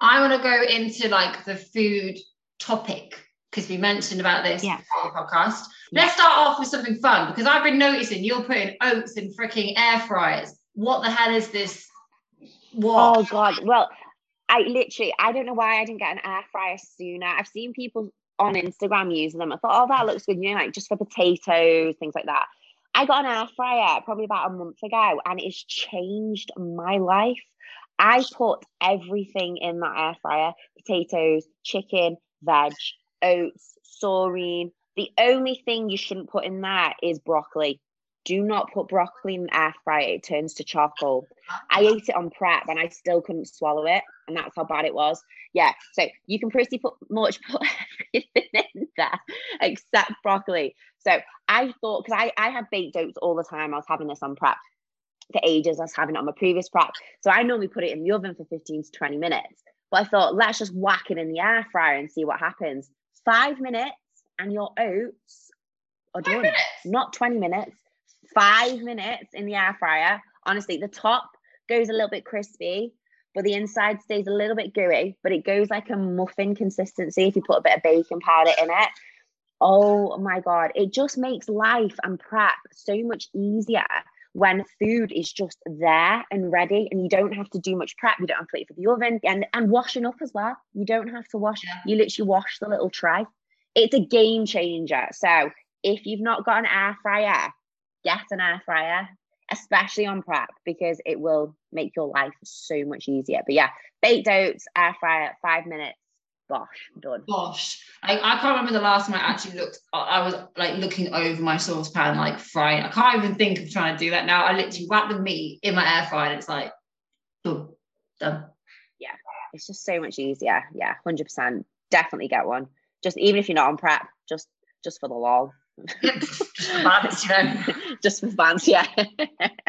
I want to go into like the food topic because we mentioned about this yeah. the podcast. Yeah. Let's start off with something fun because I've been noticing you're putting oats in freaking air fryers. What the hell is this? What? Oh god. Well, I literally I don't know why I didn't get an air fryer sooner. I've seen people on Instagram using them. I thought, oh, that looks good, you know, like just for potatoes, things like that. I got an air fryer probably about a month ago and it's changed my life. I put everything in that air fryer potatoes, chicken, veg, oats, saurine. The only thing you shouldn't put in there is broccoli. do not put broccoli in air fryer, it turns to charcoal. I ate it on prep and I still couldn't swallow it, and that's how bad it was. Yeah, so you can pretty put much put everything in there except broccoli. So I thought because I, I have baked oats all the time, I was having this on prep for ages, I was having it on my previous prep. So I normally put it in the oven for 15 to 20 minutes. But I thought, let's just whack it in the air fryer and see what happens. Five minutes and your oats are done. Not 20 minutes, five minutes in the air fryer. Honestly, the top goes a little bit crispy, but the inside stays a little bit gooey, but it goes like a muffin consistency if you put a bit of baking powder in it. Oh my God, it just makes life and prep so much easier when food is just there and ready and you don't have to do much prep. You don't have to wait for the oven and, and washing up as well. You don't have to wash, you literally wash the little tray. It's a game changer. So if you've not got an air fryer, get an air fryer, especially on prep, because it will make your life so much easier. But yeah, baked oats, air fryer, five minutes, bosh, done. Bosh. I, I can't remember the last time I actually looked. I was like looking over my saucepan, like frying. I can't even think of trying to do that now. I literally wrap the meat in my air fryer and it's like, boom, done. Yeah, it's just so much easier. Yeah, 100%. Definitely get one. Just even if you're not on prep, just just for the lol just for bands, you know. just for bands, yeah.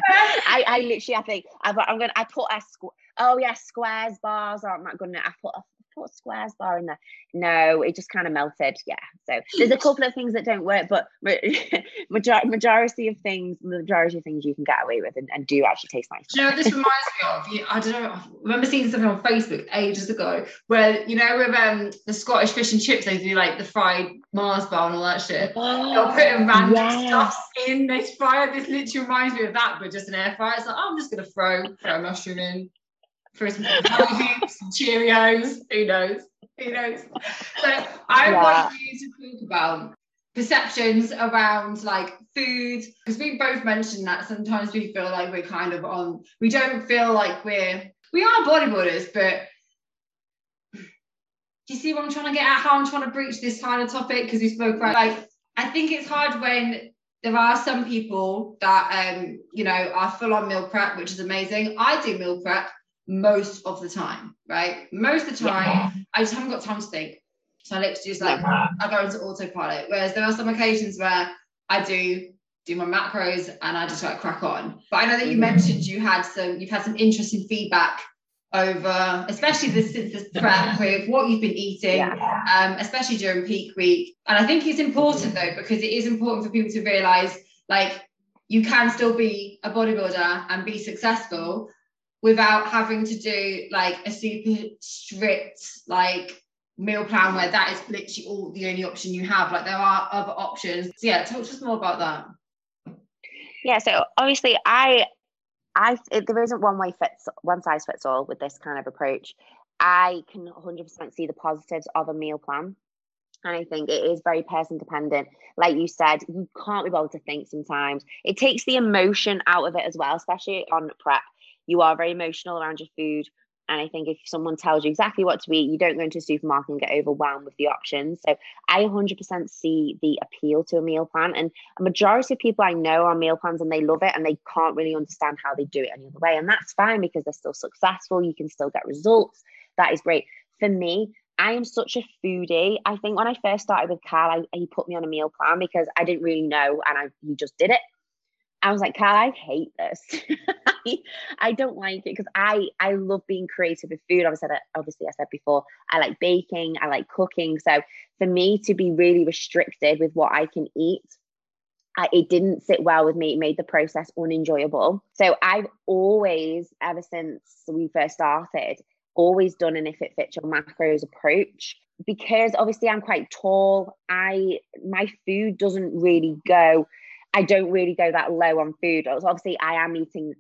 I, I literally, I think I, I'm gonna. I put a squ- Oh yeah, squares bars aren't that good. I put a put squares bar in there. No, it just kind of melted. Yeah. So there's a couple of things that don't work, but majority of things, majority of things you can get away with and, and do actually taste nice. you know, this reminds me of. I don't know. I remember seeing something on Facebook ages ago where you know with um the Scottish fish and chips, they do like the fried Mars bar and all that shit. Oh, They'll put in random yes. stuff in this fryer. This literally reminds me of that, but just an air fryer. It's like oh, I'm just gonna throw throw a mushroom in, some some Cheerios. Who knows? Who knows? So I yeah. want you to talk about perceptions around like food because we both mentioned that sometimes we feel like we're kind of on we don't feel like we're we are bodybuilders but do you see what I'm trying to get at how I'm trying to breach this kind of topic because we spoke about like I think it's hard when there are some people that um you know are full on meal prep which is amazing I do meal prep most of the time, right? Most of the time, yeah. I just haven't got time to think. So I literally just like I go into autopilot. Whereas there are some occasions where I do do my macros and I just like crack on. But I know that you mm-hmm. mentioned you had some you've had some interesting feedback over especially this since this prep with what you've been eating yeah. um, especially during peak week and i think it's important though because it is important for people to realize like you can still be a bodybuilder and be successful without having to do like a super strict like meal plan where that is literally all the only option you have. Like there are other options. So yeah talk to us more about that. Yeah so obviously i i it, there isn't one way fits one size fits all with this kind of approach. I can 100% see the positives of a meal plan. And I think it is very person dependent. Like you said, you can't be able to think sometimes. It takes the emotion out of it as well, especially on prep you are very emotional around your food. And I think if someone tells you exactly what to eat, you don't go into a supermarket and get overwhelmed with the options. So I 100% see the appeal to a meal plan. And a majority of people I know are meal plans and they love it and they can't really understand how they do it any other way. And that's fine because they're still successful. You can still get results. That is great. For me, I am such a foodie. I think when I first started with Carl, I, he put me on a meal plan because I didn't really know and I, he just did it. I was like, Carl, I hate this. I don't like it because I I love being creative with food. Obviously, obviously, I said before, I like baking, I like cooking. So for me to be really restricted with what I can eat, I, it didn't sit well with me. It made the process unenjoyable. So I've always, ever since we first started, always done an if it fits your macros approach because obviously I'm quite tall. I my food doesn't really go I don't really go that low on food. Obviously, I am eating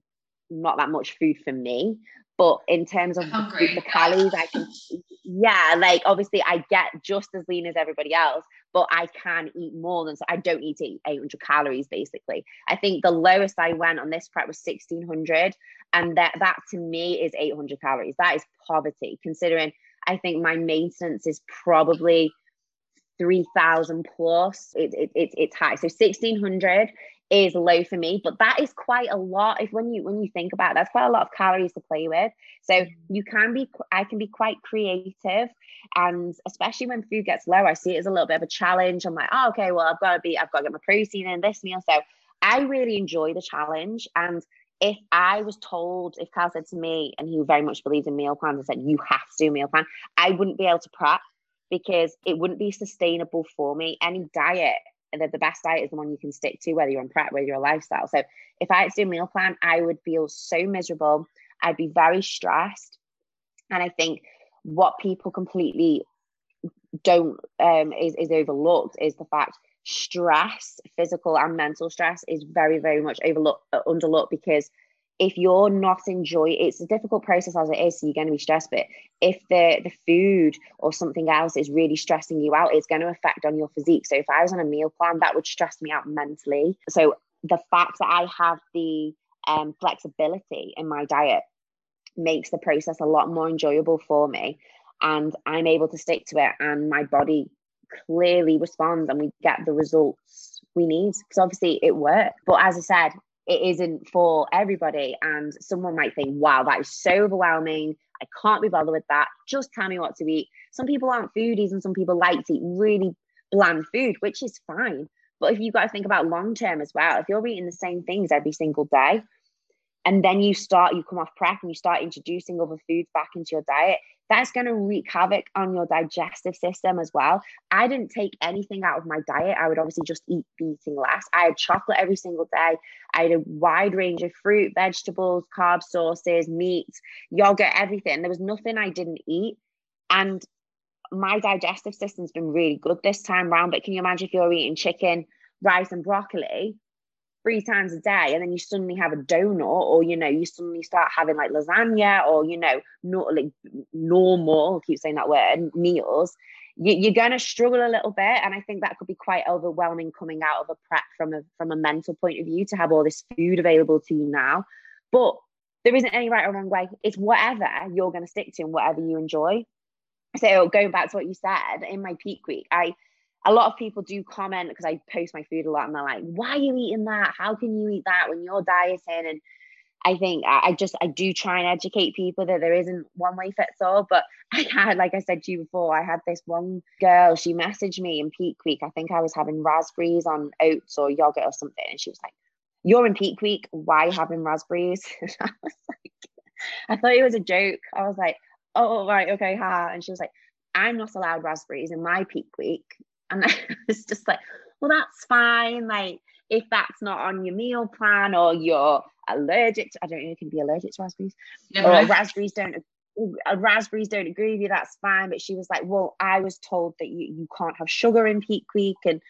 not that much food for me, but in terms of the, the calories, I can, yeah, like obviously I get just as lean as everybody else, but I can eat more than so. I don't need to eat 800 calories basically. I think the lowest I went on this prep was 1600, and that that to me is 800 calories. That is poverty, considering I think my maintenance is probably 3000 plus. It, it, it, it's high. So 1600 is low for me but that is quite a lot if when you when you think about it, that's quite a lot of calories to play with. So mm. you can be i can be quite creative and especially when food gets low i see it as a little bit of a challenge. I'm like oh okay well i've got to be i've got to get my protein in this meal. So i really enjoy the challenge and if I was told, if Carl said to me, and he very much believes in meal plans and said, you have to do a meal plan, I wouldn't be able to prep because it wouldn't be sustainable for me. Any diet, the, the best diet is the one you can stick to, whether you're on prep, whether you're a lifestyle. So if I had to do a meal plan, I would feel so miserable. I'd be very stressed. And I think what people completely don't um is, is overlooked is the fact stress, physical and mental stress, is very, very much overlooked, uh, underlooked because if you're not enjoying it's a difficult process as it is so you're going to be stressed but if the the food or something else is really stressing you out it's going to affect on your physique so if i was on a meal plan that would stress me out mentally so the fact that i have the um, flexibility in my diet makes the process a lot more enjoyable for me and i'm able to stick to it and my body clearly responds and we get the results we need because obviously it worked. But as I said, it isn't for everybody. And someone might think, wow, that is so overwhelming. I can't be bothered with that. Just tell me what to eat. Some people aren't foodies and some people like to eat really bland food, which is fine. But if you've got to think about long term as well, if you're eating the same things every single day, and then you start, you come off prep and you start introducing other foods back into your diet, that's going to wreak havoc on your digestive system as well. I didn't take anything out of my diet. I would obviously just eat eating less. I had chocolate every single day. I had a wide range of fruit, vegetables, carb sources, meat, yogurt, everything. There was nothing I didn't eat. And my digestive system's been really good this time around. But can you imagine if you're eating chicken, rice, and broccoli? Three times a day and then you suddenly have a donut or you know you suddenly start having like lasagna or you know not like normal keep saying that word meals you, are going to struggle a little bit and i think that could be quite overwhelming coming out of a prep from a from a mental point of view to have all this food available to you now. But there isn't any right or wrong way. It's whatever you're going to stick to and whatever you enjoy. So going back to what you said in my peak week i a lot of people do comment because I post my food a lot and they're like, why are you eating that? How can you eat that when you're dieting? And I think I just I do try and educate people that there isn't one way fits all. But I had, like I said to you before, I had this one girl, she messaged me in peak week. I think I was having raspberries on oats or yogurt or something. And she was like, You're in peak week, why having raspberries? And I was like, I thought it was a joke. I was like, Oh, right, okay, ha. And she was like, I'm not allowed raspberries in my peak week. And I was just like, well, that's fine. Like, if that's not on your meal plan or you're allergic to, I don't know, you can be allergic to raspberries or raspberries don't uh, raspberries don't agree with you, that's fine. But she was like, well, I was told that you, you can't have sugar in peak week. And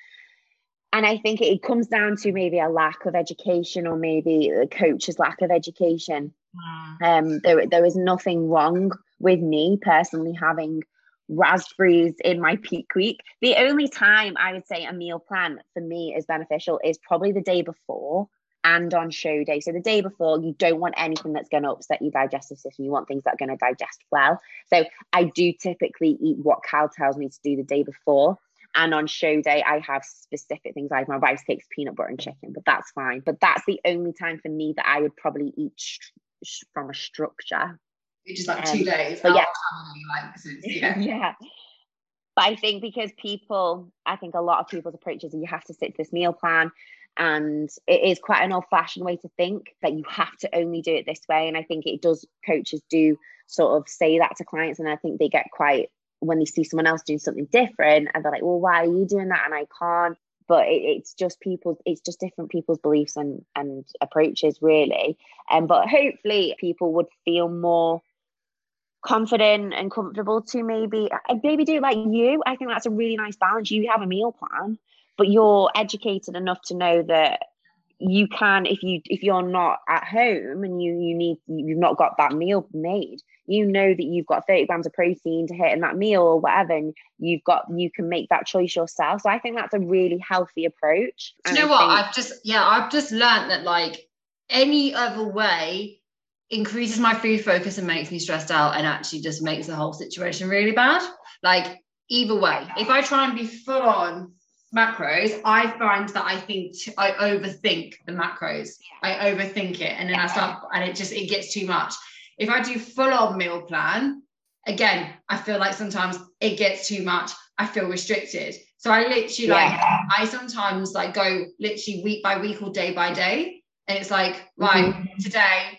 and I think it comes down to maybe a lack of education or maybe the coach's lack of education. Mm. Um, there, there was nothing wrong with me personally having raspberries in my peak week. The only time I would say a meal plan for me is beneficial is probably the day before and on show day. So the day before, you don't want anything that's going to upset your digestive system. You want things that are going to digest well. So I do typically eat what Cal tells me to do the day before. And on show day, I have specific things like my rice cakes, peanut butter, and chicken, but that's fine. But that's the only time for me that I would probably eat from a structure just like um, two days. But yeah. Like, yeah. yeah. But I think because people, I think a lot of people's approaches you have to stick to this meal plan. And it is quite an old fashioned way to think that you have to only do it this way. And I think it does, coaches do sort of say that to clients. And I think they get quite, when they see someone else doing something different and they're like, well, why are you doing that? And I can't but it, it's just people it's just different people's beliefs and and approaches really and um, but hopefully people would feel more confident and comfortable to maybe uh, maybe do like you. I think that's a really nice balance. You have a meal plan but you're educated enough to know that you can if you if you're not at home and you you need you've not got that meal made you know that you've got 30 grams of protein to hit in that meal or whatever and you've got you can make that choice yourself. So i think that's a really healthy approach. You know what? think, i've just yeah i've just learned that like any other way increases my food focus and makes me stressed out and actually just makes the whole situation really bad. Like either way, if I try and be full on macros, I find that I think I overthink the macros. I overthink it, and then I start, and it just it gets too much. If I do full on meal plan, again, I feel like sometimes it gets too much. I feel restricted. So I literally like I sometimes like go literally week by week or day by day, and it's like right Mhm. today,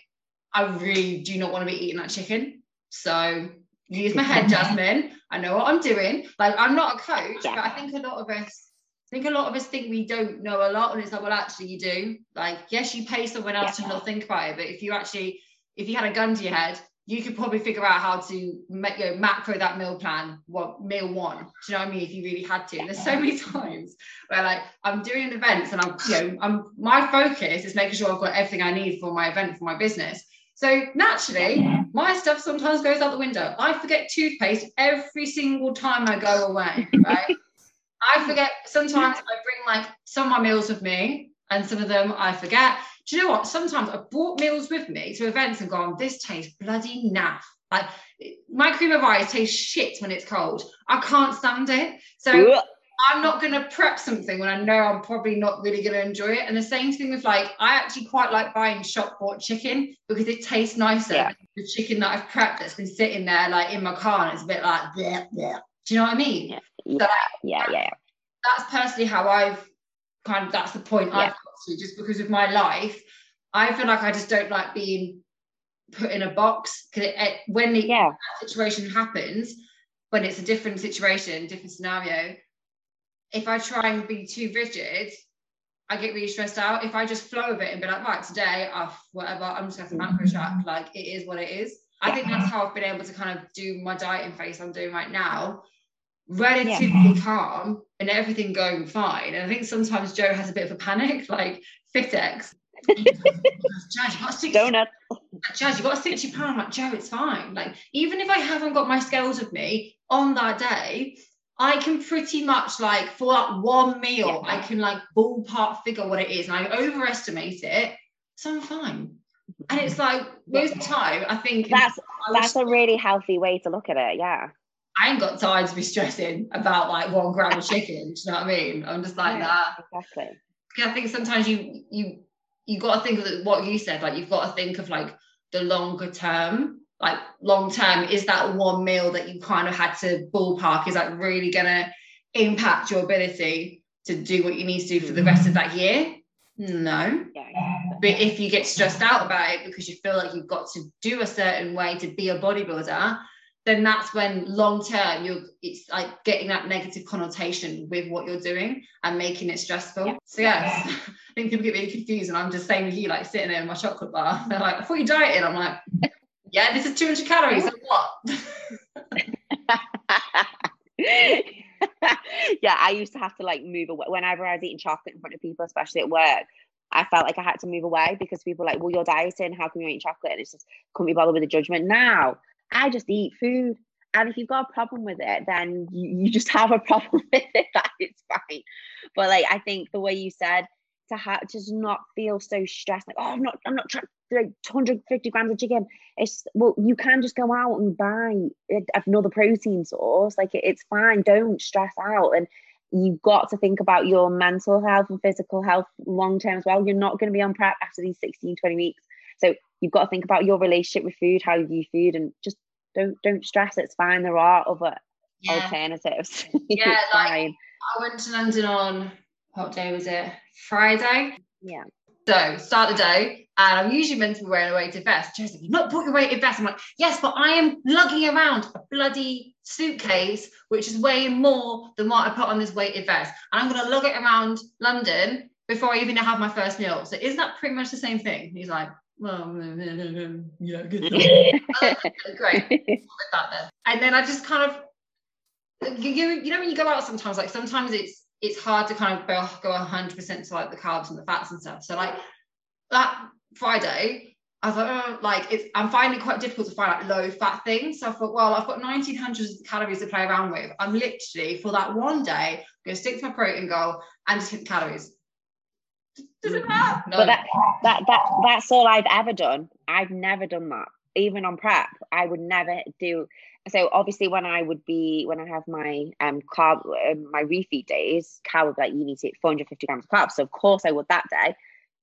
I really do not want to be eating that chicken. So use my head, Jasmine. I know what I'm doing. Like I'm not a coach, Yeah. but I think a lot of us I think a lot of us think we don't know a lot, and it's like, well, actually, you do. Like, yes, you pay someone else to not think about it, but if you actually, if you had a gun to your head, you could probably figure out how to make you know, macro that meal plan, what meal one. Do you know what I mean? If you really had to. And there's so many times where like I'm doing events and I'm, you know, I'm my focus is making sure I've got everything I need for my event for my business. So naturally, my stuff sometimes goes out the window. I forget toothpaste every single time I go away, right? I forget sometimes I bring like some of my meals with me and some of them I forget. Do you know what? Sometimes I've brought meals with me to events and gone, this tastes bloody naff. Like my cream of rice tastes shit when it's cold. I can't stand it. So. I'm not going to prep something when I know I'm probably not really going to enjoy it. And the same thing with like, I actually quite like buying shop bought chicken because it tastes nicer Yeah. than the chicken that I've prepped that's been sitting there like in my car and it's a bit like, bleh, bleh. do you know what I mean? Yeah. So Yeah, yeah, yeah. that's personally how I've kind of, that's the point Yeah. I've got to just because of my life. I feel like I just don't like being put in a box because when the Yeah. situation happens, when it's a different situation, different scenario, if I try and be too rigid, I get really stressed out. If I just flow with it and be like, right, today, oh, whatever, I'm just going to macro mm-hmm. track, like it is what it is. I think that's how I've been able to kind of do my dieting phase I'm doing right now, relatively calm and everything going fine. And I think sometimes Joe has a bit of a panic, like Fitex. Jazz, you got to stick Donut. Jazz, you've got to stick to your plan. I'm like, Joe, it's fine. Like, even if I haven't got my scales with me on that day, I can pretty much like for that one meal, I can like ballpark figure what it is, and I overestimate it, so I'm fine. And it's mm-hmm. like most of the time, I think That's I, that's a really healthy way to look at it. Yeah. I ain't got time to be stressing about like one gram of chicken. Do you know what I mean? I'm just like Yeah. that. Exactly. I think sometimes you you you got to think of what you said. Like you've got to think of like the longer term. Like long term, is that one meal that you kind of had to ballpark? Is that really gonna impact your ability to do what you need to do for the rest of that year? No. But if you get stressed out about it because you feel like you've got to do a certain way to be a bodybuilder, then that's when long term you're it's like getting that negative connotation with what you're doing and making it stressful. Yeah. So yes, I think people get really confused and I'm just saying with you, like sitting there in my chocolate bar. They're like, I thought you dieting. I'm like, yeah, this is 200 calories. What? yeah, I used to have to like move away whenever I was eating chocolate in front of people, especially at work. I felt like I had to move away because people were like, well, you're dieting. How come you eat chocolate? And it's just couldn't be bothered with the judgment. Now I just eat food. And if you've got a problem with it, then you, you just have a problem with it. That it's fine. But like I think the way you said to have just not feel so stressed, like, oh, I'm not, I'm not trying like 250 grams of chicken. It's well, you can just go out and buy another protein source. Like it- it's fine. Don't stress out. And you've got to think about your mental health and physical health long term as well. You're not going to be on prep after these 16, 20 weeks. So you've got to think about your relationship with food, how you view food, and just don't don't stress. It's fine. There are other Yeah. alternatives. Yeah, like- fine. I went to London on what day was it? Friday. Yeah. So start the day, and I'm usually meant to be wearing a weighted vest. Joe's like, "You've not brought your weighted vest." I'm like, "Yes, but I am lugging around a bloody suitcase, which is weighing more than what I put on this weighted vest, and I'm going to lug it around London before I even have my first meal." So isn't that pretty much the same thing? And he's like, "Well, yeah, good." Great with that then. And then I just kind of you you know when you go out sometimes like sometimes it's it's hard to kind of go go 100% to like the carbs and the fats and stuff. So like that Friday I was like, oh, like it's I'm finding it quite difficult to find like low fat things. So I thought, well, I've got 1900 calories to play around with. I'm literally for that one day going to stick to my protein goal and just hit calories. Does it matter? No. But that that that that's all I've ever done. I've never done that. even on prep, I would never do. So obviously, when I would be when I have my um carb um, my refeed days, Cal would be like, you need to eat 450 grams of carbs. So of course I would that day,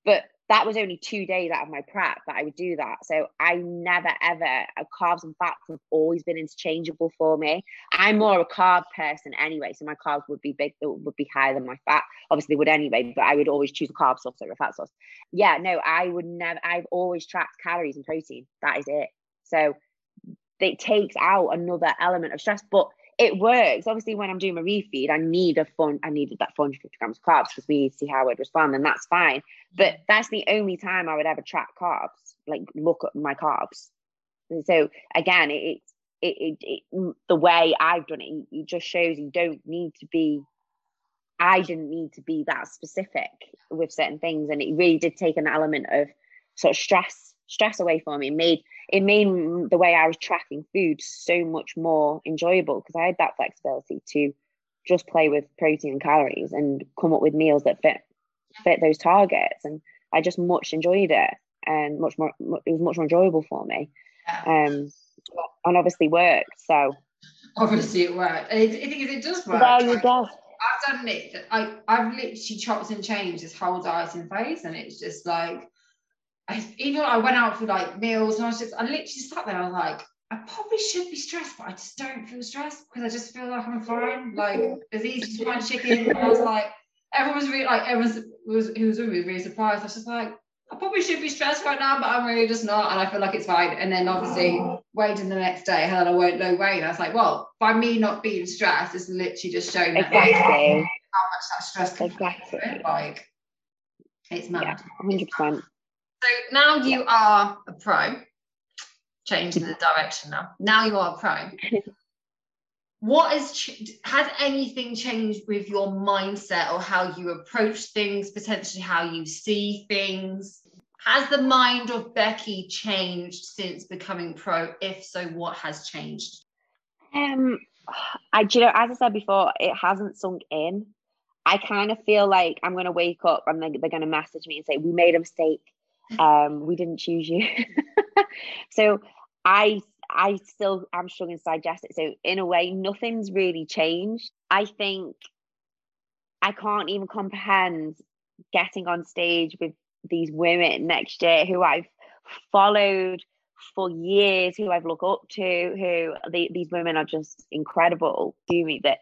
but that was only two days out of my prep that I would do that. So I never ever uh, carbs and fats have always been interchangeable for me. I'm more a carb person anyway, so my carbs would be big, would be higher than my fat. Obviously, would anyway, but I would always choose a carb source over a fat source. Yeah, no, I would never. I've always tracked calories and protein. That is it. So it takes out another element of stress, but it works. Obviously, when I'm doing my refeed, I need a fun. I needed that 450 grams of carbs because we need to see how I'd respond, and that's fine. But that's the only time I would ever track carbs, like look at my carbs. And so again, it, it, it, it the way I've done it, it just shows you don't need to be. I didn't need to be that specific with certain things, and it really did take an element of sort of stress stress away for me. It made it made the way I was tracking food so much more enjoyable because I had that flexibility to just play with protein and calories and come up with meals that fit fit those targets. And I just much enjoyed it and much more it was much more enjoyable for me. Um and obviously worked. So obviously it worked. And it, it, it does work. There you go. I've done it. I, I've literally chopped and changed this whole dieting phase, and it's just like I, even I went out for like meals and I was just, I literally sat there, I was like, I probably should be stressed, but I just don't feel stressed because I just feel like I'm fine. Like it's easy to find chicken. And I was like, everyone was really like, everyone was who was really, really surprised. I was just like, I probably should be stressed right now, but I'm really just not. And I feel like it's fine. And then obviously oh. waiting the next day, Helen, I won't know weight. I was like, well, by me not being stressed, it's literally just showing exactly. how much that stress can exactly. Like it's mad. Yeah, 100%. So now you are a pro, changing the direction now. Now you are a pro. what has ch- has anything changed with your mindset or how you approach things, potentially how you see things? Has the mind of Becky changed since becoming pro? If so, what has changed? Um, I, you know, as I said before, it hasn't sunk in. I kind of feel like I'm going to wake up and they're, they're going to message me and say, We made a mistake um, we didn't choose you. so I I still am struggling to digest it. So in a way, nothing's really changed. I think I can't even comprehend getting on stage with these women next year who I've followed for years, who I've looked up to, who the, these women are just incredible to me that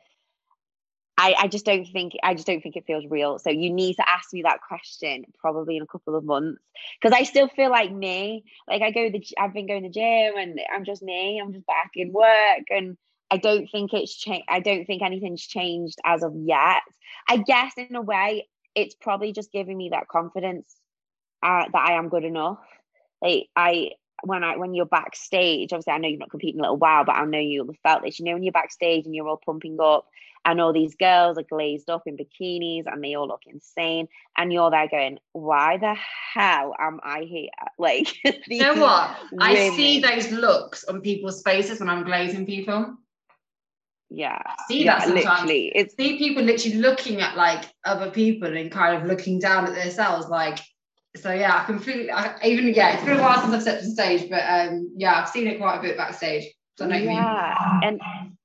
I, I just don't think I just don't think it feels real. So you need to ask me that question probably in a couple of months because I still feel like me. Like I go the I've been going to the gym and I'm just me. I'm just back in work and I don't think it's changed. I don't think anything's changed as of yet. I guess in a way it's probably just giving me that confidence uh, that I am good enough. Like I when I when you're backstage, obviously I know you're not competing a little while, but I know you'll have felt this. You know, when you're backstage and you're all pumping up and all these girls are glazed up in bikinis and they all look insane. And you're there going, why the hell am I here? Like, you know what? Women. I see those looks on people's faces when I'm glazing people. Yeah. I see yeah, that sometimes. literally. It's see people literally looking at like other people and kind of looking down at themselves like so yeah, I completely I, even yeah, it's been a while since I've stepped on stage, but um yeah, I've seen it quite a bit backstage. So I know you. yeah, and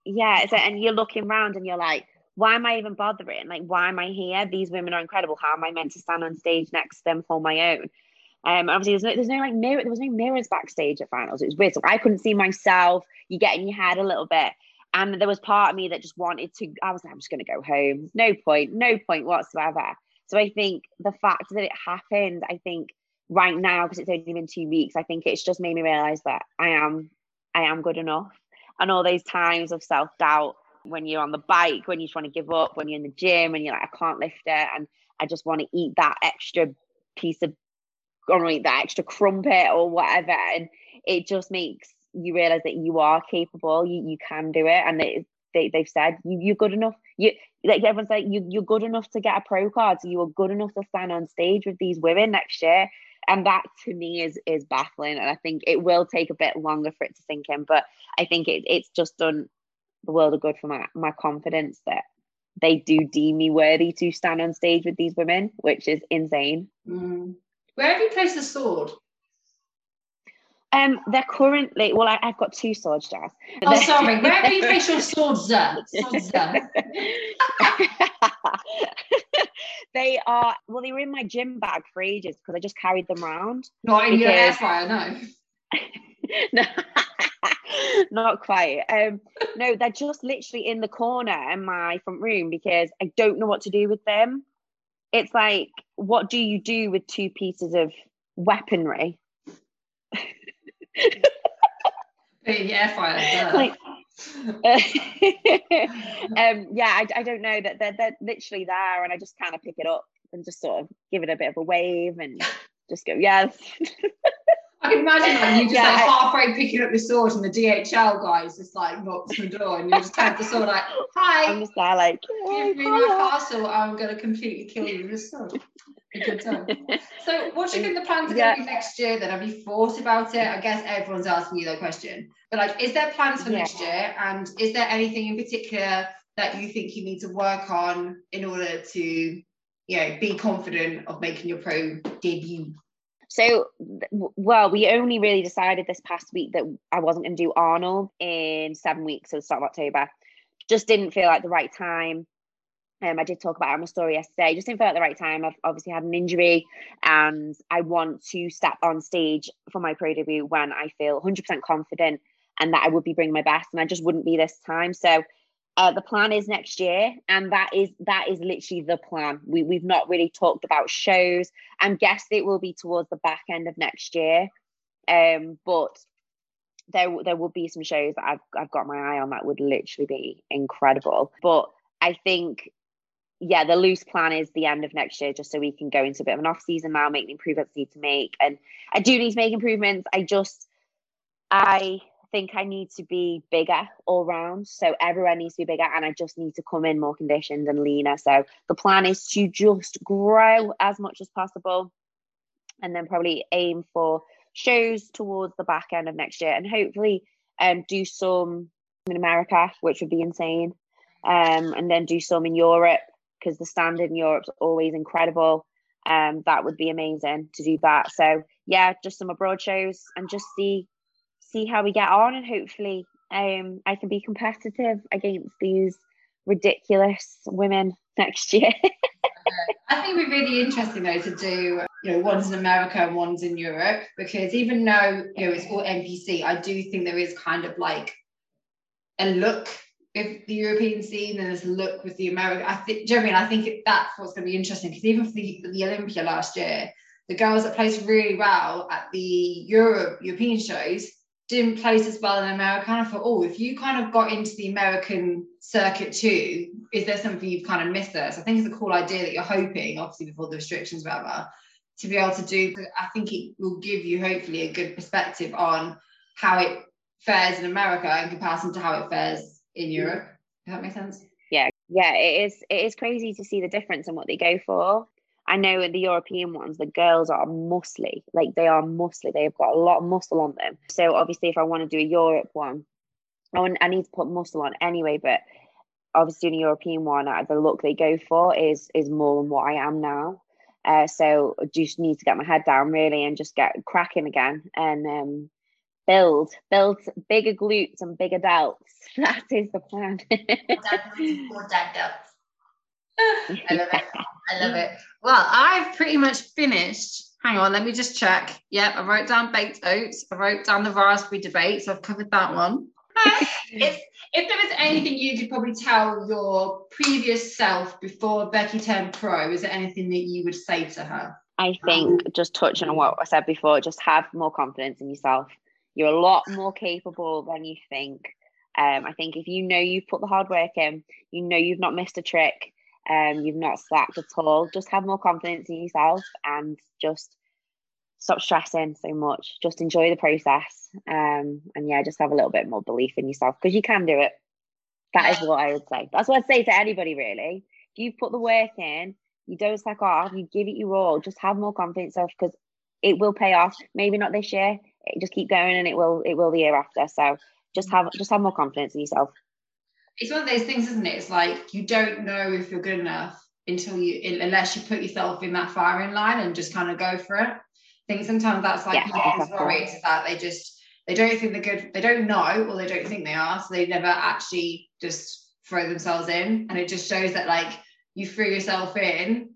yeah, so, and you're looking around and you're like, why am I even bothering? Like, why am I here? These women are incredible. How am I meant to stand on stage next to them for my own? Um, obviously there's no there's no like mirror, there was no mirrors backstage at finals. It was weird. So I couldn't see myself. You get in your head a little bit. And there was part of me that just wanted to, I was like, I'm just gonna go home. No point, no point whatsoever. So I think the fact that it happened, I think right now, because it's only been two weeks, I think it's just made me realize that I am I am good enough. And all those times of self doubt when you're on the bike, when you just want to give up, when you're in the gym and you're like, I can't lift it, and I just want to eat that extra piece of, or eat that extra crumpet or whatever, and it just makes you realize that you are capable, you you can do it, and they, they they've said you you're good enough. You like everyone's like you you're good enough to get a pro card, so you are good enough to stand on stage with these women next year and that to me is is baffling. And i think it will take a bit longer for it to sink in but i think it, it's just done the world of good for my my confidence that they do deem me worthy to stand on stage with these women which is insane. Mm. where have you placed the sword Um, they're currently well. I, have got two swords, Jazz. Oh, sorry. Where do you your swords? Swords. they are well. They were in my gym bag for ages because I just carried them around. Not in because... your air fryer, no. no. Not quite. Um, no, they're just literally in the corner in my front room because I don't know what to do with them. It's like, what do you do with two pieces of weaponry? Yeah, fire. Like, um, yeah, I, I don't know that they're, they're literally there, and I just kind of pick it up and just sort of give it a bit of a wave and just go, yes. I can imagine like you just yeah, like halfway picking up your sword and the DHL guys just like knocks on the door and you just have the sword like, hi. I'm just there like, give me my parcel. I'm gonna completely kill you with a sword. So, what do you think the plans are yeah. going to be next year? Then have you thought about it? I guess everyone's asking you that question. But like, is there plans for yeah. next year? And is there anything in particular that you think you need to work on in order to, you know, be confident of making your pro debut? So, well, we only really decided this past week that I wasn't going to do Arnold in seven weeks, so the start of October. Just didn't feel like the right time. Um, I did talk about it on my story yesterday. Just didn't feel at the right time. I've obviously had an injury, and I want to step on stage for my pro debut when I feel 100% confident and that I would be bringing my best, and I just wouldn't be this time. So uh, the plan is next year, and that is that is literally the plan. We we've not really talked about shows. I'm guessing it will be towards the back end of next year, um, but there there will be some shows that I've I've got my eye on that would literally be incredible. But I think, yeah, the loose plan is the end of next year, just so we can go into a bit of an off season now, make the improvements need to make, and I do need to make improvements. I just I think I need to be bigger all round. So everywhere needs to be bigger, and I just need to come in more conditioned and leaner. So the plan is to just grow as much as possible, and then probably aim for shows towards the back end of next year, and hopefully um, do some in America, which would be insane, um, and then do some in Europe because the standard in Europe's always incredible. Um, that would be amazing to do that. So yeah, just some abroad shows and just see see how we get on and hopefully um, I can be competitive against these ridiculous women next year. I think it'd be really interesting though to do, you know, one's in America and one's in Europe because even though you know it's all NPC, I do think there is kind of like a look with the European scene and a look with the American. I think, mean? I think that's what's going to be interesting because even for the, the Olympia last year, the girls that placed really well at the Europe European shows didn't place as well in America. And I thought, oh, if you kind of got into the American circuit too, is there something you've kind of missed there? So I think it's a cool idea that you're hoping, obviously before the restrictions, whatever, to be able to do. I think it will give you hopefully a good perspective on how it fares in America in comparison to how it fares in Europe. Does that make sense? Yeah, yeah, it is. It is crazy to see the difference in what they go for. I know in the European ones, the girls are muscly, like they are muscly. They've got a lot of muscle on them. So obviously, if I want to do a Europe one, I, want, I need to put muscle on anyway. But obviously, in a European one, uh, the look they go for is is more than what I am now. Uh, so I just need to get my head down really and just get cracking again and um, build build bigger glutes and bigger delts. That is the plan. More delts. I love it. I love it. Well, I've pretty much finished. Hang on, let me just check. Yep, I wrote down baked oats. I wrote down the raspberry debate, so I've covered that one. if if there was anything you could probably tell your previous self before Becky turned pro, is there anything that you would say to her? I think just touching on what I said before, just have more confidence in yourself. You're a lot more capable than you think. Um, I think if you know you've put the hard work in, you know you've not missed a trick, um, you've not slacked at all. Just have more confidence in yourself and just stop stressing so much. Just enjoy the process. Um, and yeah, just have a little bit more belief in yourself because you can do it. That is what I would say. That's what I'd say to anybody really. If you put the work in, you don't slack off, you give it your all, just have more confidence because it will pay off. Maybe not this year. Just keep going and it will it will the year after. So just have just have more confidence in yourself it's one of those things, isn't it? It's like you don't know if you're good enough until you, unless you put yourself in that firing line and just kind of go for it. I think sometimes that's like Yeah, exactly. worries is that they just they don't think they're good, they don't know or they don't think they are, so they never actually just throw themselves in. And it just shows that like you threw yourself in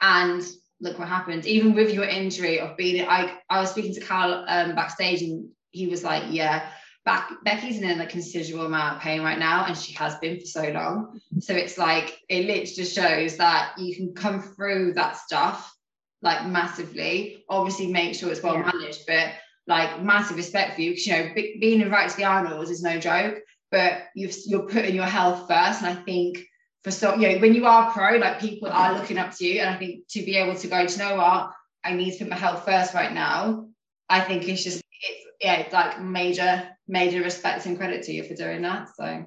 and look what happened. Even with your injury of being I I was speaking to Carl um, backstage and he was like, Yeah, back Becky's in a considerable amount of pain right now, and she has been for so long. So it's like it literally just shows that you can come through that stuff like massively. Obviously, make sure it's well Yeah. managed, but like massive respect for you because you know be- being invited to the Arnold's is no joke. But you've you're putting your health first, and I think for so you know when you are pro, like people are looking up to you, and I think to be able to go, do you know what? I need to put my health first right now. I think it's just it's yeah, it's like major major respect and credit to you for doing that. So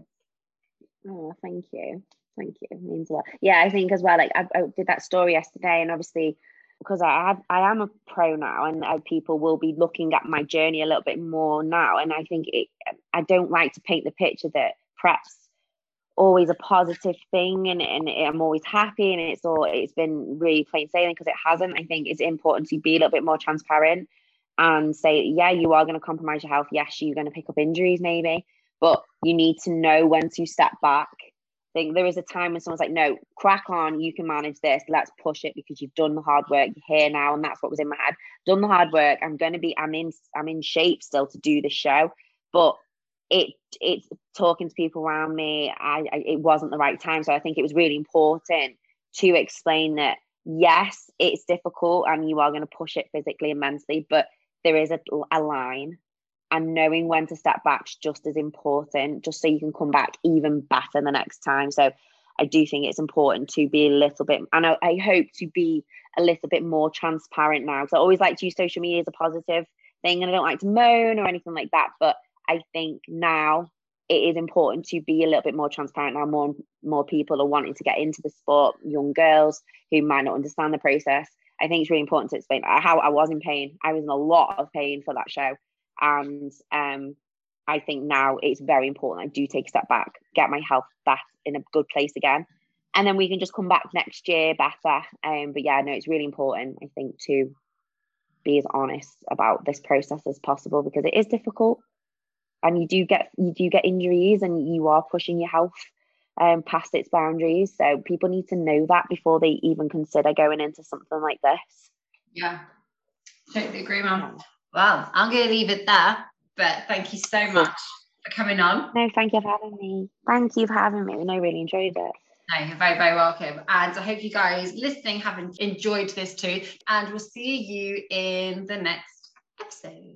Oh, thank you. Thank you. It means a lot. Yeah, I think as well, like I, I did that story yesterday, and obviously because I have I am a pro now, and uh, people will be looking at my journey a little bit more now. And I think it I don't like to paint the picture that prep's always a positive thing and, and I'm always happy and it's all it's been really plain sailing because it hasn't. I think it's important to be a little bit more transparent and say, yeah, you are going to compromise your health. Yes, you're going to pick up injuries maybe, but you need to know when to step back. I think there is a time when someone's like, no, crack on, you can manage this, let's push it because you've done the hard work, you're here now, and that's what was in my head. Done the hard work. I'm gonna be, I'm in, I'm in shape still to do the show. But it it's talking to people around me, I, I it wasn't the right time. So I think it was really important to explain that yes, it's difficult and you are going to push it physically and mentally, but there is a, a line and knowing when to step back is just as important, just so you can come back even better the next time. So I do think it's important to be a little bit, and I, I hope to be a little bit more transparent now. Because I always like to use social media as a positive thing, and I don't like to moan or anything like that. But I think now it is important to be a little bit more transparent now. More more people are wanting to get into the sport, young girls who might not understand the process. I think it's really important to explain how I was in pain. I was in a lot of pain for that show and um, I think now it's very important I do take a step back, get my health back in a good place again, and then we can just come back next year better. Um, but yeah, no, it's really important I think to be as honest about this process as possible because it is difficult, and you do get you do get injuries, and you are pushing your health um, past its boundaries. So people need to know that before they even consider going into something like this. yeah, totally agree, mum. Well, I'm going to leave it there, but thank you so much for coming on. No, thank you for having me. Thank you for having me. And I really enjoyed it. No, you're very, very welcome. And I hope you guys listening have enjoyed this too. And we'll see you in the next episode.